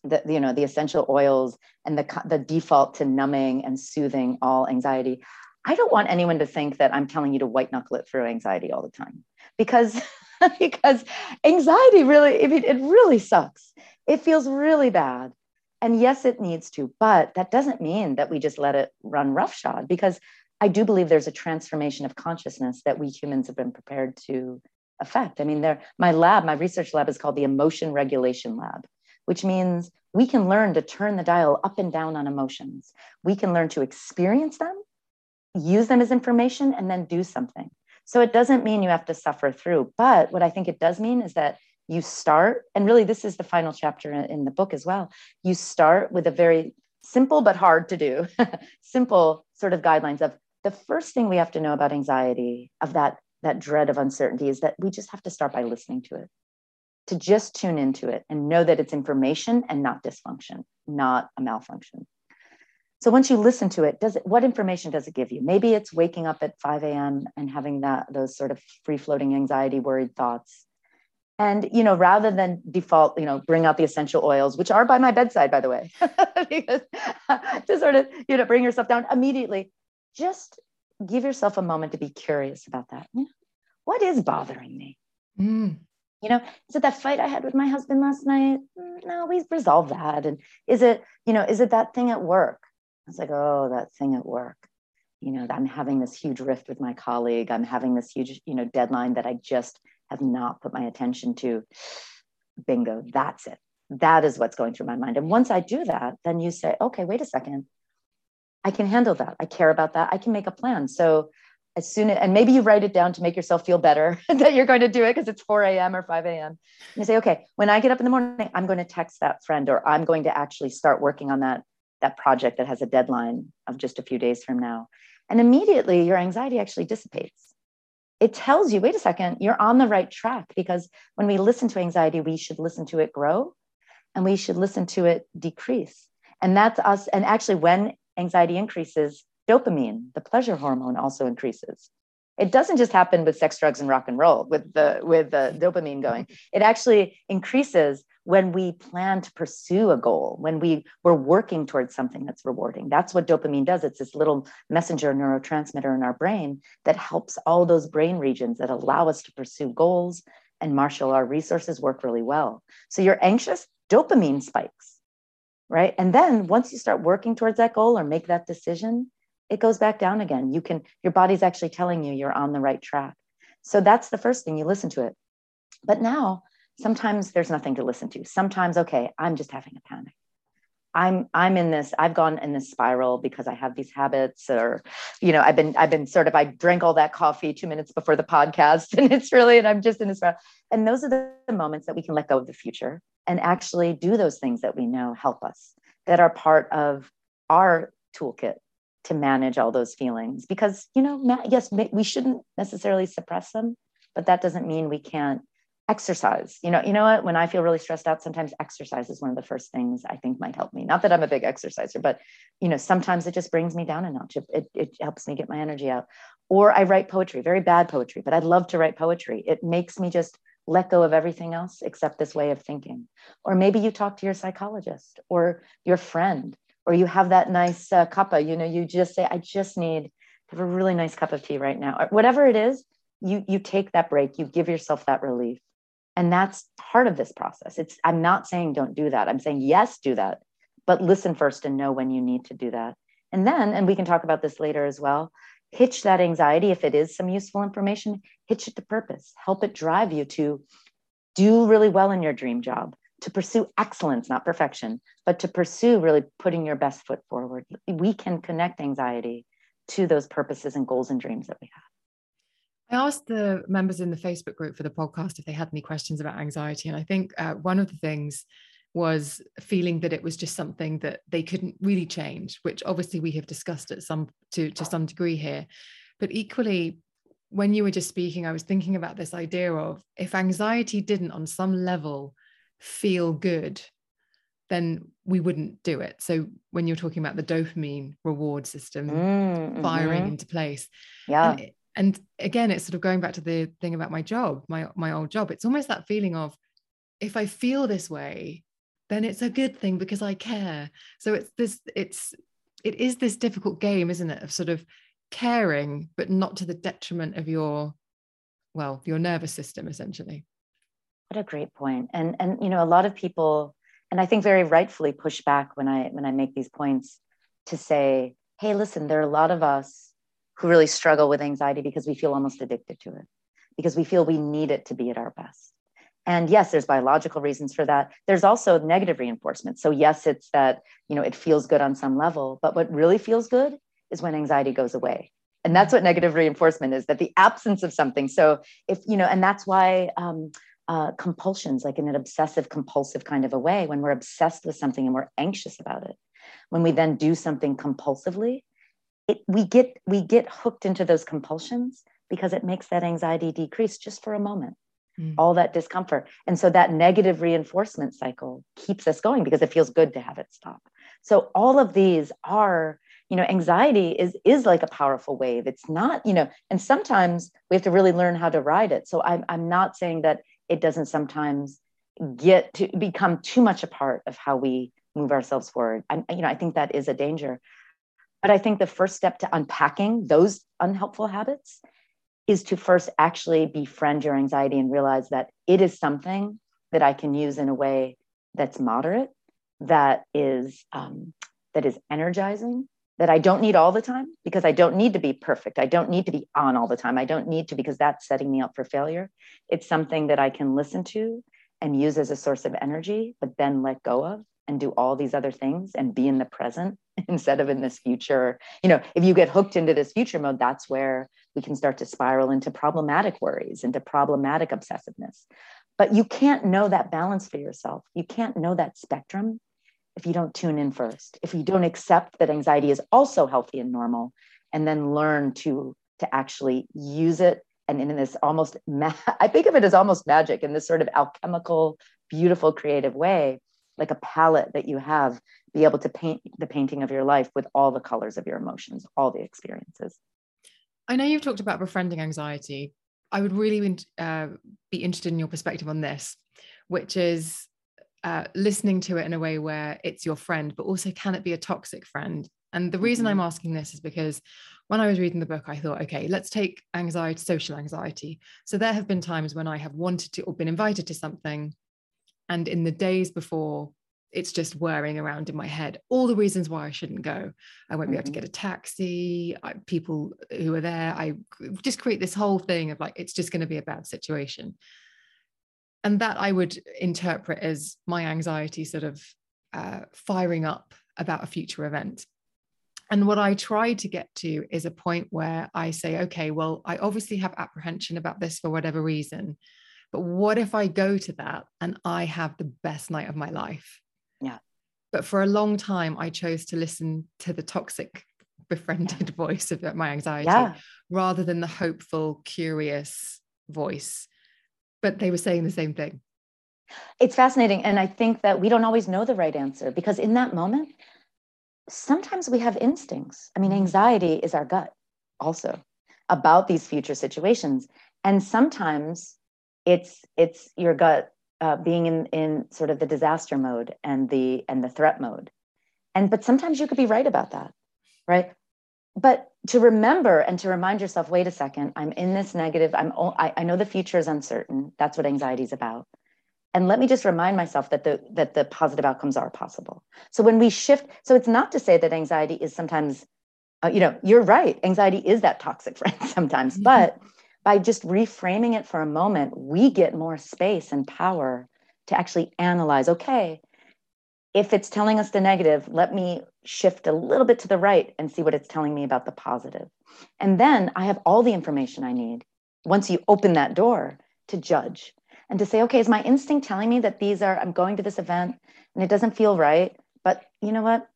the you know the essential oils and the the default to numbing and soothing all anxiety. I don't want anyone to think that i'm telling you to white knuckle it through anxiety all the time because because anxiety really I mean, it really sucks. It feels really bad. And yes it needs to but that doesn't mean that we just let it run roughshod because i do believe there's a transformation of consciousness that we humans have been prepared to affect. I mean there my lab my research lab is called the emotion regulation lab which means we can learn to turn the dial up and down on emotions. We can learn to experience them, use them as information, and then do something. So it doesn't mean you have to suffer through. But what I think it does mean is that you start, and really this is the final chapter in the book as well. You start with a very simple but hard to do, simple sort of guidelines of the first thing we have to know about anxiety, of that, that dread of uncertainty, is that we just have to start by listening to it to just tune into it and know that it's information and not dysfunction, not a malfunction. So once you listen to it, does it what information does it give you? Maybe it's waking up at 5 a.m. and having that those sort of free-floating anxiety, worried thoughts. And you know, rather than default, you know, bring out the essential oils, which are by my bedside, by the way, because to sort of you know bring yourself down immediately, just give yourself a moment to be curious about that. What is bothering me? Mm you know is it that fight i had with my husband last night? Mm, no we've resolved that. And is it you know is it that thing at work? I was like oh that thing at work. You know i'm having this huge rift with my colleague. I'm having this huge you know deadline that i just have not put my attention to. Bingo that's it. That is what's going through my mind. And once i do that then you say okay wait a second. I can handle that. I care about that. I can make a plan. So as soon as, and maybe you write it down to make yourself feel better that you're going to do it because it's 4 a.m. or 5 a.m. And You say, okay, when I get up in the morning, I'm going to text that friend or I'm going to actually start working on that, that project that has a deadline of just a few days from now. And immediately your anxiety actually dissipates. It tells you, wait a second, you're on the right track because when we listen to anxiety, we should listen to it grow and we should listen to it decrease. And that's us. And actually, when anxiety increases, dopamine, the pleasure hormone, also increases. It doesn't just happen with sex, drugs, and rock and roll with the with the dopamine going. It actually increases when we plan to pursue a goal, when we we're working towards something that's rewarding. That's what dopamine does. It's this little messenger neurotransmitter in our brain that helps all those brain regions that allow us to pursue goals and marshal our resources work really well. So you're anxious, dopamine spikes, right? And then once you start working towards that goal or make that decision, it goes back down again. You can, your body's actually telling you you're on the right track. So that's the first thing you listen to it. But now, sometimes there's nothing to listen to. Sometimes, okay, I'm just having a panic. I'm I'm in this I've gone in this spiral because I have these habits or you know I've been I've been sort of I drank all that coffee 2 minutes before the podcast and it's really and I'm just in this spiral. and those are the, the moments that we can let go of the future and actually do those things that we know help us that are part of our toolkit to manage all those feelings because you know yes we shouldn't necessarily suppress them but that doesn't mean we can't exercise. You know you know what? When i feel really stressed out sometimes exercise is one of the first things i think might help me. Not that i'm a big exerciser but you know sometimes it just brings me down a notch. It, it helps me get my energy out. Or i write poetry very bad poetry but i'd love to write poetry. It makes me just let go of everything else except this way of thinking. Or maybe you talk to your psychologist or your friend or you have that nice uh, cuppa you know you just say i just need to have a really nice cup of tea right now or whatever it is you you take that break you give yourself that relief and that's part of this process. It's I'm not saying don't do that. I'm saying yes, do that, but listen first and know when you need to do that. And then, and we can talk about this later as well, hitch that anxiety if it is some useful information, hitch it to purpose. Help it drive you to do really well in your dream job, to pursue excellence, not perfection, but to pursue really putting your best foot forward. We can connect anxiety to those purposes and goals and dreams that we have. I asked the members in the Facebook group for the podcast if they had any questions about anxiety. And I think uh, one of the things was feeling that it was just something that they couldn't really change, which obviously we have discussed at some to, to some degree here. But equally, when you were just speaking, I was thinking about this idea of if anxiety didn't on some level feel good, then we wouldn't do it. So when you're talking about the dopamine reward system mm, firing mm-hmm. into place, yeah. And and again it's sort of going back to the thing about my job my my old job it's almost that feeling of if i feel this way then it's a good thing because i care so it's this it's it is this difficult game isn't it of sort of caring but not to the detriment of your well your nervous system essentially what a great point and and you know a lot of people and i think very rightfully push back when i when i make these points to say hey listen there are a lot of us who really struggle with anxiety because we feel almost addicted to it, because we feel we need it to be at our best. And yes, there's biological reasons for that. There's also negative reinforcement. So yes, it's that, you know, it feels good on some level, but what really feels good is when anxiety goes away. And that's what negative reinforcement is that the absence of something. So if, you know, and that's why um, uh, compulsions, like in an obsessive compulsive kind of a way, when we're obsessed with something and we're anxious about it, when we then do something compulsively, it, we get we get hooked into those compulsions because it makes that anxiety decrease just for a moment. Mm. all that discomfort. And so that negative reinforcement cycle keeps us going because it feels good to have it stop. So all of these are you know anxiety is is like a powerful wave. It's not you know and sometimes we have to really learn how to ride it. So i'm, I'm not saying that it doesn't sometimes get to become too much a part of how we move ourselves forward. I you know i think that is a danger. But I think the first step to unpacking those unhelpful habits is to first actually befriend your anxiety and realize that it is something that I can use in a way that's moderate, that is um, that is energizing, that I don't need all the time because I don't need to be perfect. I don't need to be on all the time. I don't need to because that's setting me up for failure. It's something that I can listen to and use as a source of energy, but then let go of and do all these other things and be in the present instead of in this future. You know, if you get hooked into this future mode, that's where we can start to spiral into problematic worries, into problematic obsessiveness. But you can't know that balance for yourself. You can't know that spectrum if you don't tune in first, if you don't accept that anxiety is also healthy and normal, and then learn to to actually use it and in this almost ma- i think of it as almost magic in this sort of alchemical beautiful creative way like a palette that you have be able to paint the painting of your life with all the colors of your emotions all the experiences. I know you've talked about befriending anxiety. I would really uh, be interested in your perspective on this which is uh, listening to it in a way where it's your friend but also can it be a toxic friend and the reason mm-hmm. i'm asking this is because when i was reading the book i thought okay let's take anxiety social anxiety so there have been times when i have wanted to or been invited to something and in the days before, it's just whirring around in my head all the reasons why I shouldn't go. I won't be able to get mm-hmm. a taxi. I, people who are there, I just create this whole thing of like, it's just going to be a bad situation. And that I would interpret as my anxiety sort of uh, firing up about a future event. And what I try to get to is a point where I say, okay, well, I obviously have apprehension about this for whatever reason. But what if I go to that and I have the best night of my life? Yeah. But for a long time, I chose to listen to the toxic, befriended voice of my anxiety Yeah. rather than the hopeful, curious voice. But they were saying the same thing. It's fascinating. And I think that we don't always know the right answer because in that moment, sometimes we have instincts. I mean, Mhm. anxiety is our gut also about these future situations. And sometimes it's it's your gut uh, being in in sort of the disaster mode and the and the threat mode. And but sometimes you could be right about that, right? But to remember and to remind yourself, wait a second, I'm in this negative. I'm I, I know the future is uncertain. That's what anxiety is about and let me just remind myself that the that the positive outcomes are possible so when we shift so it's not to say that anxiety is sometimes uh, you know you're right anxiety is that toxic friend sometimes Mhm. but by just reframing it for a moment we get more space and power to actually analyze okay if it's telling us the negative let me shift a little bit to the right and see what it's telling me about the positive and then i have all the information i need once you open that door to judge and to say, okay, is my instinct telling me that these are, I'm going to this event and it doesn't feel right, but you know what?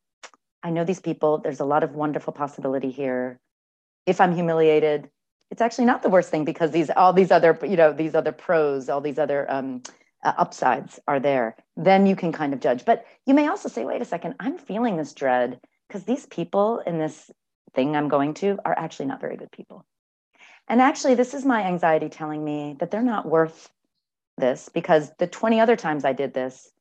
I know these people. There's a lot of wonderful possibility here. If I'm humiliated, it's actually not the worst thing because these, all these other, you know, these other pros, all these other um, uh, upsides are there. Then you can kind of judge. But you may also say, wait a second, I'm feeling this dread because these people in this thing I'm going to are actually not very good people. And actually, this is my anxiety telling me that they're not worth this because the 20 other times I did this,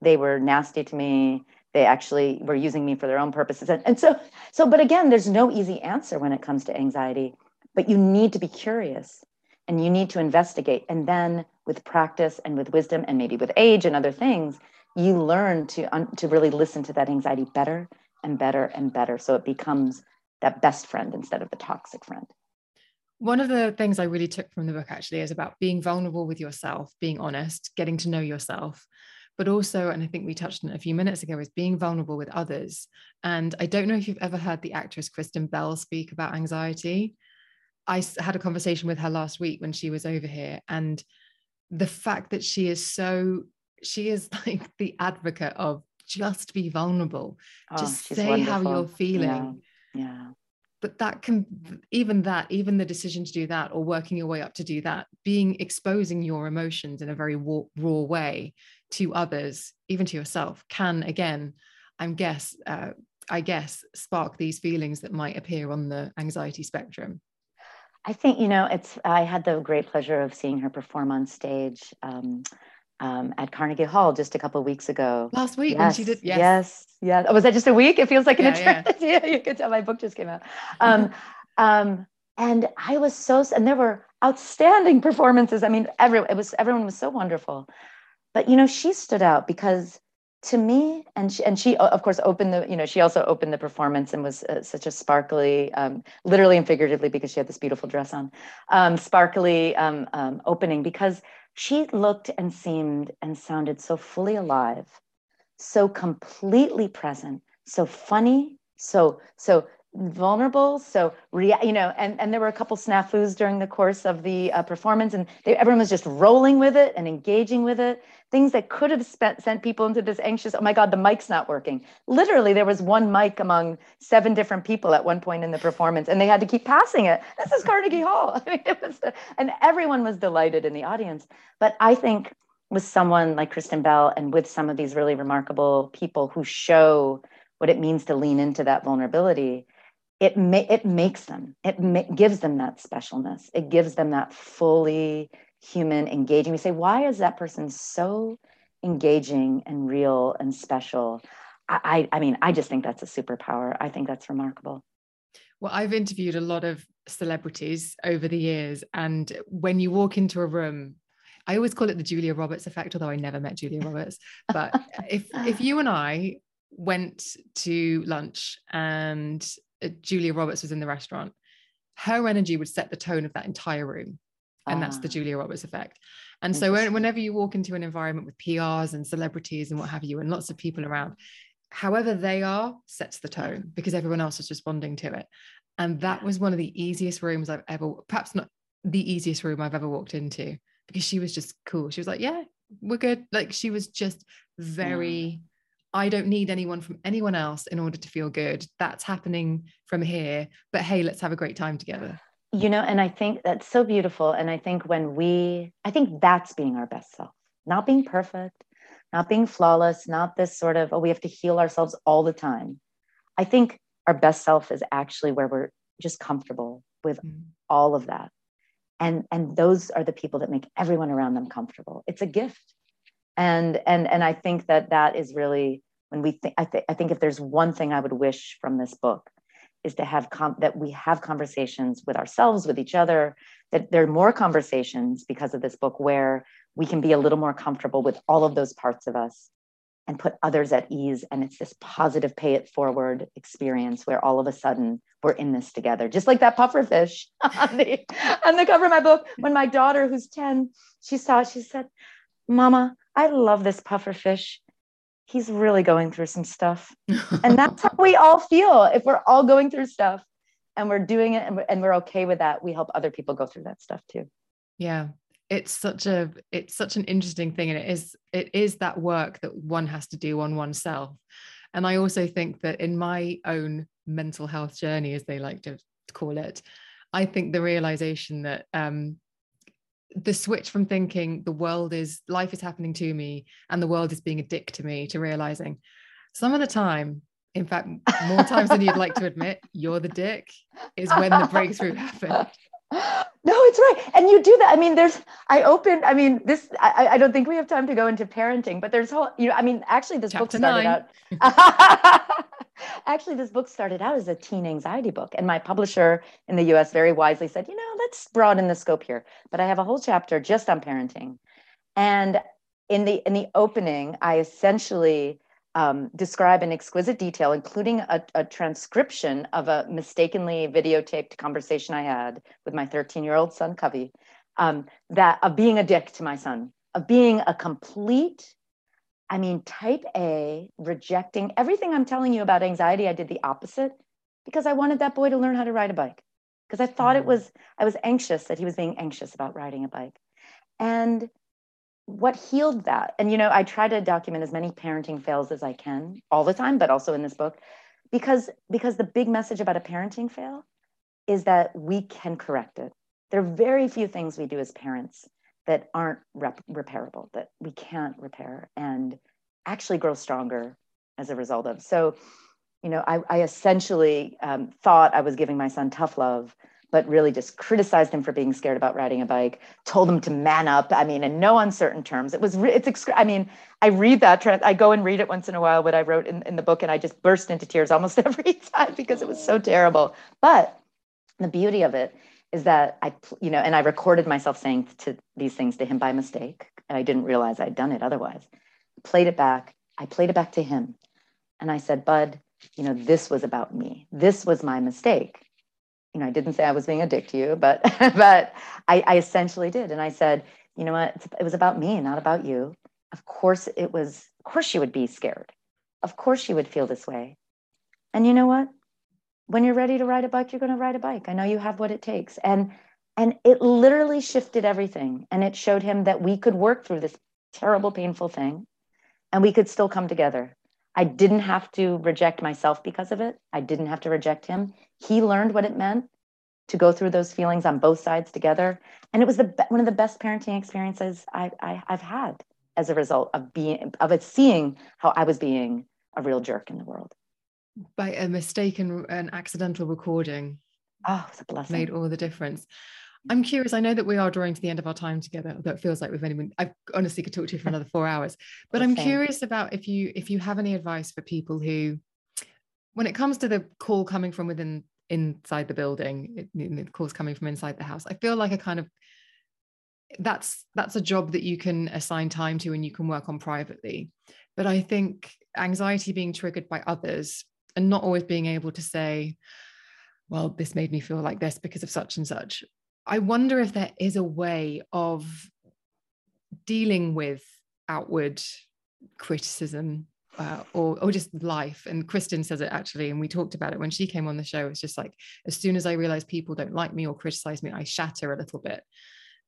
they were nasty to me. They actually were using me for their own purposes. And, and so, so, but again, there's no easy answer when it comes to anxiety, but you need to be curious and you need to investigate. And then with practice and with wisdom and maybe with age and other things, you learn to, to really listen to that anxiety better and better and better. So it becomes that best friend instead of the toxic friend. One of the things I really took from the book actually is about being vulnerable with yourself, being honest, getting to know yourself, but also, and I think we touched on it a few minutes ago, is being vulnerable with others. And I don't know if you've ever heard the actress Kristen Bell speak about anxiety. I had a conversation with her last week when she was over here, and the fact that she is so, she is like the advocate of just be vulnerable, Oh, just say how you're feeling Yeah. yeah. but that can even that even the decision to do that or working your way up to do that being exposing your emotions in a very raw, raw way to others even to yourself can again i'm guess uh, i guess spark these feelings that might appear on the anxiety spectrum I think you know it's. I had the great pleasure of seeing her perform on stage um, um, at Carnegie Hall just a couple of weeks ago. last week when Yes, she did yes, yes, yes. Oh, was that just a week? It feels like an Yeah, eternity. Yeah, you could tell my book just came out. Um, um, and I was so, and there were outstanding performances. I mean, every it was everyone was so wonderful, but you know, she stood out because to me, and she, and she of course opened the, you know, she also opened the performance and was uh, such a sparkly, um, literally and figuratively because she had this beautiful dress on, um, sparkly um, um, opening because she looked and seemed and sounded so fully alive so completely present, so funny, so so vulnerable, so rea- you know, and and there were a couple snafus during the course of the uh, performance, and they, everyone was just rolling with it and engaging with it. Things that could have spent, sent people into this anxious. Oh my God, the mic's not working. Literally, there was one mic among seven different people at one point in the performance, and they had to keep passing it. This is Carnegie Hall. I mean, it was, and everyone was delighted in the audience. But I think with someone like Kristen Bell and with some of these really remarkable people who show what it means to lean into that vulnerability, it ma- it makes them, it ma- gives them that specialness. It gives them that fully human engaging. We say, why is that person so engaging and real and special? I, I, I mean, I just think that's a superpower. I think that's remarkable. Well, I've interviewed a lot of celebrities over the years, and when you walk into a room, I always call it the Julia Roberts effect, although I never met Julia Roberts. But if if you and I went to lunch and Julia Roberts was in the restaurant, her energy would set the tone of that entire room. And that's the Ah. Julia Roberts effect. And so whenever you walk into an environment with PRs and celebrities and what have you, and lots of people around, however they are sets the tone because everyone else is responding to it. And that was one of the easiest rooms I've ever, perhaps not the easiest room I've ever walked into because she was just cool. She was like, yeah, we're good. Like she was just very. I don't need anyone from anyone else in order to feel good. That's happening from here. But hey, let's have a great time together. You know, and I think that's so beautiful. And I think when we, I think that's being our best self, not being perfect, not being flawless, not this sort of, oh, we have to heal ourselves all the time. I think our best self is actually where we're just comfortable with mm. all of that. And, and those are the people that make everyone around them comfortable. It's a gift. And, and, and I think that that is really when we think, I, th- I think if there's one thing I would wish from this book is to have com- that we have conversations with ourselves with each other that there are more conversations because of this book where we can be a little more comfortable with all of those parts of us and put others at ease. And it's this positive pay it forward experience where all of a sudden we're in this together just like that puffer fish on the on the cover of my book. When my daughter who's 10 she saw she said mama i love this puffer fish he's really going through some stuff. and that's how we all feel. If we're all going through stuff and we're doing it and we're, and we're okay with that, we help other people go through that stuff too. Yeah. It's such a it's such an interesting thing and it is it is that work that one has to do on oneself. And I also think that in my own mental health journey as they like to call it, I think the realization that um the switch from thinking the world is life is happening to me and the world is being a dick to me to realizing some of the time in fact more times than you'd like to admit you're the dick is when the breakthrough happened. No it's right. And you do that. I mean there's i opened i mean this i, I don't think we have time to go into parenting but there's whole you know i mean actually this Chapter book started nine. out actually this book started out as a teen anxiety book and my publisher in the us very wisely said you know let's broaden the scope here but i have a whole chapter just on parenting. And in the in the opening i essentially um, describe in exquisite detail, including a, a, transcription of a mistakenly videotaped conversation I had with my 13 year old son, Covey, um, that of being a dick to my son, of being a complete, I mean, type A, rejecting everything I'm telling you about anxiety. I did the opposite because I wanted that boy to learn how to ride a bike because I thought it mm. was, I was anxious that he was being anxious about riding a bike. And what healed that and you know i try to document as many parenting fails as i can all the time but also in this book because because the big message about a parenting fail is that we can correct it there are very few things we do as parents that aren't rep- repairable that we can't repair and actually grow stronger as a result of so you know i, I essentially um, thought i was giving my son tough love but really just criticized him for being scared about riding a bike, told him to man up. I mean, in no uncertain terms. It was, it's, I mean, I read that, I go and read it once in a while, what I wrote in, in the book, and I just burst into tears almost every time because it was so terrible. But the beauty of it is that I, you know, and I recorded myself saying to these things to him by mistake, and I didn't realize I'd done it otherwise. Played it back. I played it back to him. And I said, Bud, you know, this was about me. This was my mistake you know, I didn't say I was being a dick to you, but but I, I essentially did. And I said, you know what, it was about me, not about you. Of course it was, of course she would be scared. Of course she would feel this way. And you know what? When you're ready to ride a bike, you're going to ride a bike. I know you have what it takes. And and it literally shifted everything. And it showed him that we could work through this terrible, painful thing and we could still come together. I didn't have to reject myself because of it. I didn't have to reject him. He learned what it meant to go through those feelings on both sides together. And it was the one of the best parenting experiences I, I, I've had as a result of being of it seeing how I was being a real jerk in the world. By a mistaken an accidental recording. Oh, it's a blessing. Made all the difference. I'm curious. I know that we are drawing to the end of our time together, although it feels like we've only been. I honestly could talk to you for another four hours. But I'm curious about if you if you have any advice for people who, when it comes to the call coming from within inside the building, it, the calls coming from inside the house. I feel like a kind of that's that's a job that you can assign time to and you can work on privately. But I think anxiety being triggered by others and not always being able to say, well, this made me feel like this because of such and such I wonder if there is a way of dealing with outward criticism uh, or or just life. And Kristen says it actually, and we talked about it when she came on the show. It's just like as soon as I realize people don't like me or criticize me, I shatter a little bit.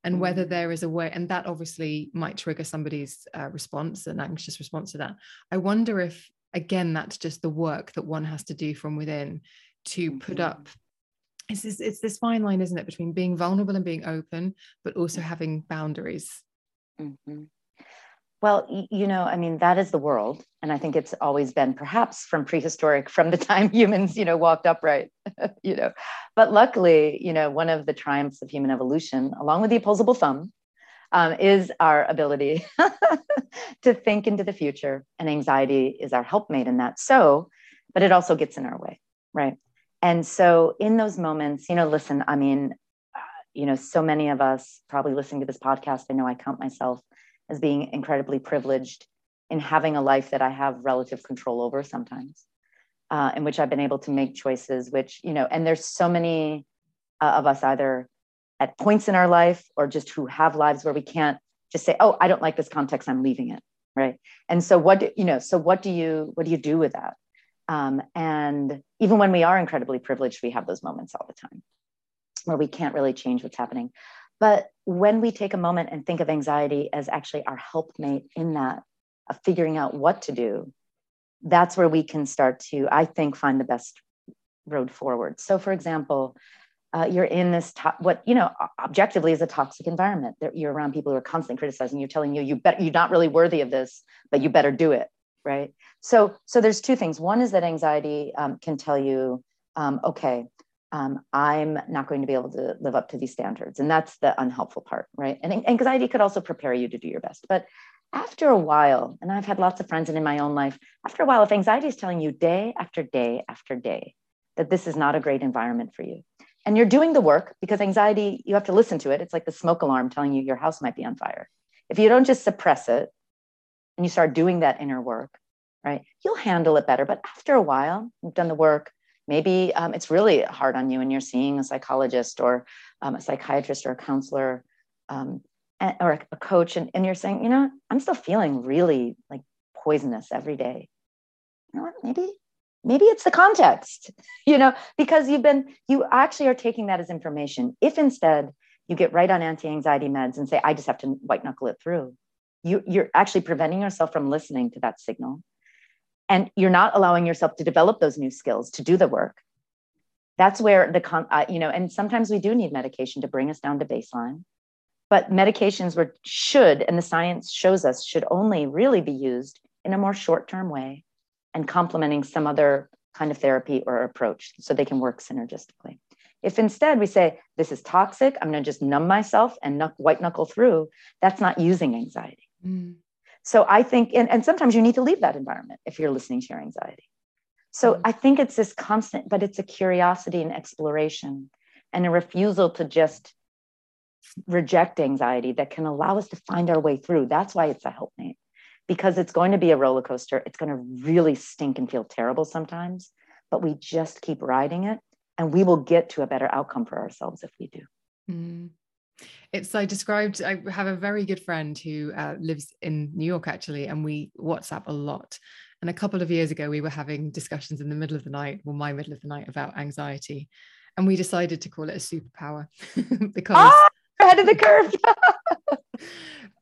And whether mm. there is a way, and that obviously might trigger somebody's uh, response, an anxious response to that. I wonder if, again, that's just the work that one has to do from within to put mm-hmm. up it's this, it's this fine line, isn't it, between being vulnerable and being open, but also mm-hmm. having boundaries. Mm-hmm. Well, you know, I mean, that is the world. And I think it's always been perhaps from prehistoric, from the time humans, you know, walked upright, you know. But luckily, you know, one of the triumphs of human evolution, along with the opposable thumb, um, is our ability to think into the future. And anxiety is our helpmate in that. So, but it also gets in our way, right? And so, in those moments, you know, listen, I mean, you know, so many of us probably listening to this podcast, I know I count myself as being incredibly privileged in having a life that I have relative control over sometimes, uh, in which I've been able to make choices, which, you know, and there's so many uh, of us either at points in our life or just who have lives where we can't just say, oh, I don't like this context, I'm leaving it. Right. And so what, do, you know, so what do you, what do you do with that? Um, and even when we are incredibly privileged, we have those moments all the time where we can't really change what's happening. But when we take a moment and think of anxiety as actually our helpmate in that, of figuring out what to do, that's where we can start to, I think, find the best road forward. So, for example, uh, you're in this to- what you know objectively is a toxic environment. You're around people who are constantly criticizing you, telling you you bet you're not really worthy of this, but you better do it, right? So, so there's two things. One is that anxiety um, can tell you, um, okay, um, I'm not going to be able to live up to these standards. And that's the unhelpful part, right? And anxiety could also prepare you to do your best. But after a while, and I've had lots of friends and in my own life, after a while, if anxiety is telling you day after day after day that this is not a great environment for you, and you're doing the work because anxiety, you have to listen to it. It's like the smoke alarm telling you your house might be on fire. If you don't just suppress it and you start doing that inner work, right, you'll handle it better. But after a while, you've done the work, maybe um, it's really hard on you and you're seeing a psychologist or um, a psychiatrist or a counselor um, or a coach and, and you're saying you know i'm still feeling really like poisonous every day you know what maybe maybe it's the context you know because you've been you actually are taking that as information. If instead you get right on anti-anxiety meds and say i just have to white knuckle it through you, you're actually preventing yourself from listening to that signal. And you're not allowing yourself to develop those new skills to do the work. That's where the con uh, you know and sometimes we do need medication to bring us down to baseline. But medications were should and the science shows us should only really be used in a more short-term way and complementing some other kind of therapy or approach so they can work synergistically if instead we say this is toxic i'm going to just numb myself and white knuckle through that's not using anxiety mm. So I think, and, and sometimes you need to leave that environment if you're listening to your anxiety. So mm-hmm. I think it's this constant, but it's a curiosity and exploration and a refusal to just reject anxiety that can allow us to find our way through. That's why it's a helpmate because it's going to be a roller coaster. It's going to really stink and feel terrible sometimes, but we just keep riding it and we will get to a better outcome for ourselves if we do. Mm. It's I described. I have a very good friend who uh, lives in New York actually, and we WhatsApp a lot. And a couple of years ago, we were having discussions in the middle of the night, well, my middle of the night, about anxiety, and we decided to call it a superpower because oh, ahead of the curve.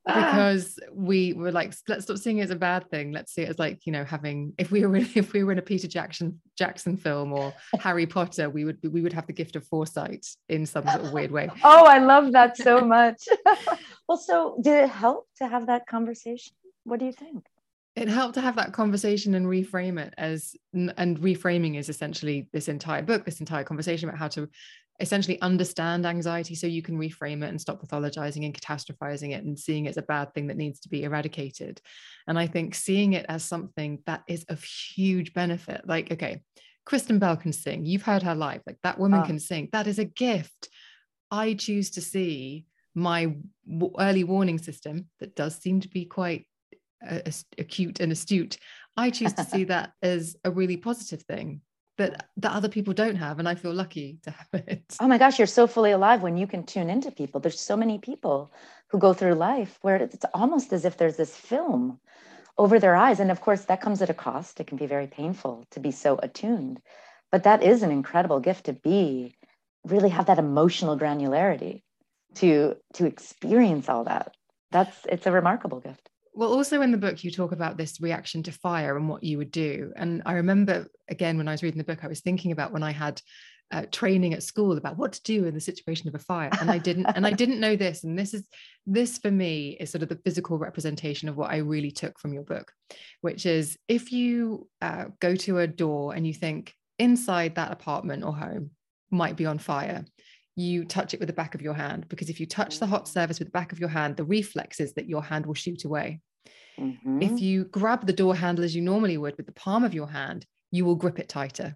because we were like let's stop seeing it as a bad thing. Let's see it as like you know having if we were in, if we were in a peter jackson jackson film or harry potter we would we would have the gift of foresight in some sort of weird way. Oh i love that so much. Well so did it help to have that conversation? What do you think? It helped to have that conversation and reframe it as and reframing is essentially this entire book this entire conversation about how to essentially understand anxiety so you can reframe it and stop pathologizing and catastrophizing it and seeing it as a bad thing that needs to be eradicated. And i think seeing it as something that is of huge benefit like okay kristen bell can sing. You've heard her live. Like that woman oh. can sing. That is a gift. I choose to see my early warning system that does seem to be quite uh, acute and astute. I choose to see that as a really positive thing that that other people don't have and i feel lucky to have it oh my gosh you're so fully alive when you can tune into people there's so many people who go through life where it's almost as if there's this film over their eyes. And of course, that comes at a cost. It can be very painful to be so attuned. But that is an incredible gift to be, really have that emotional granularity to to experience all that. That's it's a remarkable gift. Well, also in the book, you talk about this reaction to fire and what you would do. And I remember, again, when I was reading the book, I was thinking about when I had uh, training at school about what to do in the situation of a fire and i didn't and i didn't know this and this is this for me is sort of the physical representation of what i really took from your book which is if you uh, go to a door and you think inside that apartment or home might be on fire you touch it with the back of your hand because if you touch the hot surface with the back of your hand the reflex is that your hand will shoot away mm-hmm. if you grab the door handle as you normally would with the palm of your hand you will grip it tighter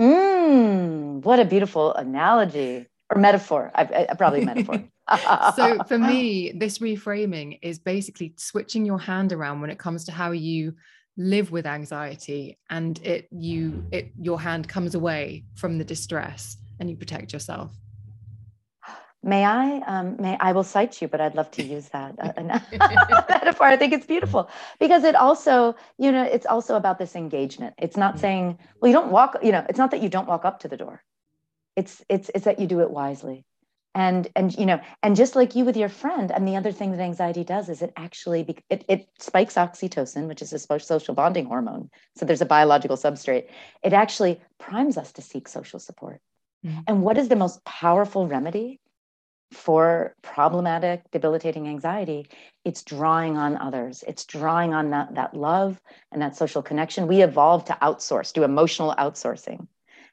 Mm, what a beautiful analogy or metaphor. I, I probably metaphor. so for me, this reframing is basically switching your hand around when it comes to how you live with anxiety and it you it your hand comes away from the distress and you protect yourself May I? Um, may I will cite you, but I'd love to use that uh, metaphor. I think it's beautiful because it also, you know, it's also about this engagement. It's not mm. saying, well, you don't walk. You know, it's not that you don't walk up to the door. It's it's it's that you do it wisely, and and you know, and just like you with your friend. And the other thing that anxiety does is it actually it it spikes oxytocin, which is a social bonding hormone. So there's a biological substrate. It actually primes us to seek social support. Mm-hmm. And what is the most powerful remedy? for problematic, debilitating anxiety, it's drawing on others. It's drawing on that, that love and that social connection. We evolved to outsource, do emotional outsourcing,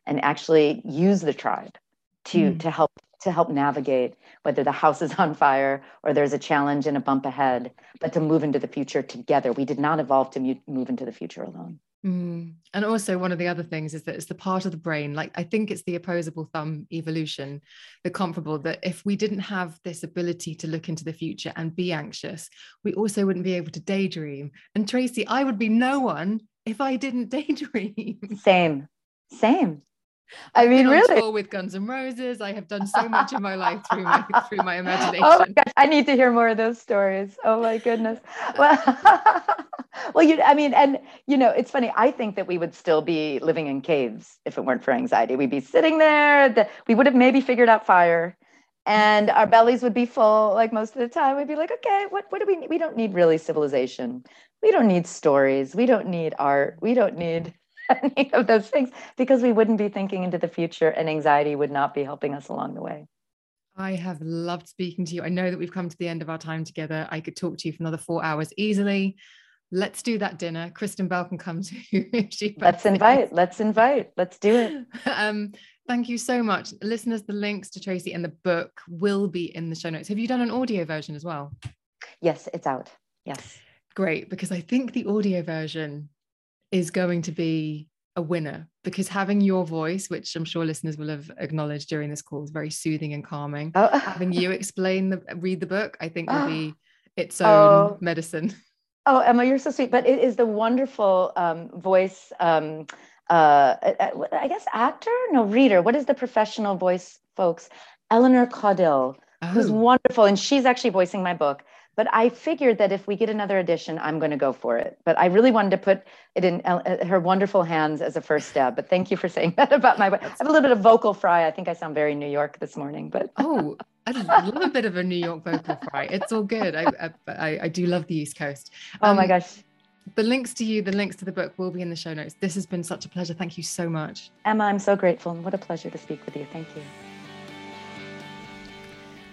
and actually use the tribe to, mm. to help to help navigate whether the house is on fire or there's a challenge and a bump ahead, but to move into the future together. We did not evolve to move into the future alone. Mm. And also, one of the other things is that it's the part of the brain, like I think it's the opposable thumb evolution, the comparable, that if we didn't have this ability to look into the future and be anxious, we also wouldn't be able to daydream. And Tracy, I would be no one if I didn't daydream. Same, same. I mean, really, tour with Guns N' Roses. I have done so much in my life through my through my imagination. Oh my gosh, I need to hear more of those stories. Oh my goodness. Well, well, you. I mean, and you know, it's funny. I think that we would still be living in caves if it weren't for anxiety. We'd be sitting there. That we would have maybe figured out fire, and our bellies would be full. Like most of the time, we'd be like, okay, what what do we? Need? We don't need really civilization. We don't need stories. We don't need art. We don't need any of those things because we wouldn't be thinking into the future and anxiety would not be helping us along the way. I have loved speaking to you. I know that we've come to the end of our time together. I could talk to you for another four hours easily. Let's do that dinner. Kristen Bell can come to. Let's invite. Let's invite. Let's do it. um, thank you so much, listeners. The links to Tracy and the book will be in the show notes. Have you done an audio version as well? Yes, it's out. Yes. Great, because I think the audio version is going to be a winner because having your voice, which I'm sure listeners will have acknowledged during this call, is very soothing and calming. Oh. having you explain the read the book, I think will be its own oh. medicine. Oh, Emma, you're so sweet. But it is the wonderful um, voice. Um, uh, I guess actor, no reader. What is the professional voice, folks? Eleanor Caudill, oh. who's wonderful, and she's actually voicing my book. But I figured that if we get another edition, I'm going to go for it. But I really wanted to put it in uh, her wonderful hands as a first step. But thank you for saying that about my. I have a little bit of vocal fry. I think I sound very New York this morning. But oh, I love a bit of a New York vocal fry. It's all good. I I, I do love the East Coast. Um, oh my um, gosh. The links to you, the links to the book will be in the show notes. This has been such a pleasure. Thank you so much. Emma, I'm so grateful. And what a pleasure to speak with you. Thank you.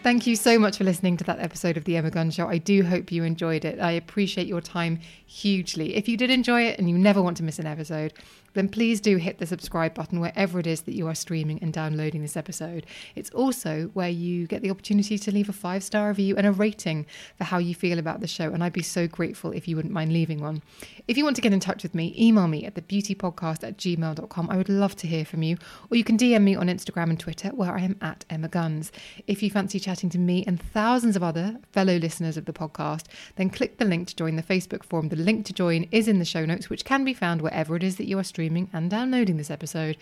Thank you so much for listening to that episode of The Emma Guns Show. I do hope you enjoyed it. I appreciate your time hugely. If you did enjoy it and you never want to miss an episode, then please do hit the subscribe button wherever it is that you are streaming and downloading this episode. It's also where you get the opportunity to leave a five star review and a rating for how you feel about the show. And I'd be so grateful if you wouldn't mind leaving one. If you want to get in touch with me, email me at thebeautypodcast at gmail.com. I would love to hear from you. Or you can DM me on Instagram and Twitter, where I am at Emma Guns. If you fancy chatting to me and thousands of other fellow listeners of the podcast, then click the link to join the Facebook forum. The link to join is in the show notes, which can be found wherever it is that you are streaming and downloading this episode.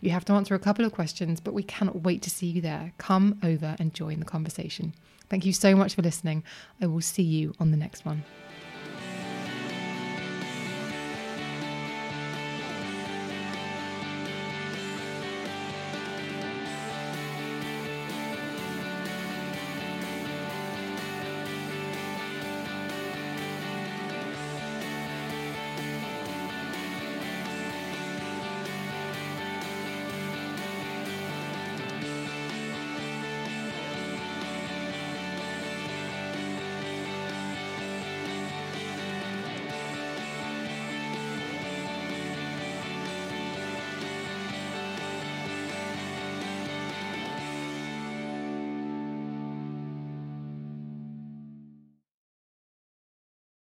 You have to answer a couple of questions, but we cannot wait to see you there. Come over and join the conversation. Thank you so much for listening. I will see you on the next one.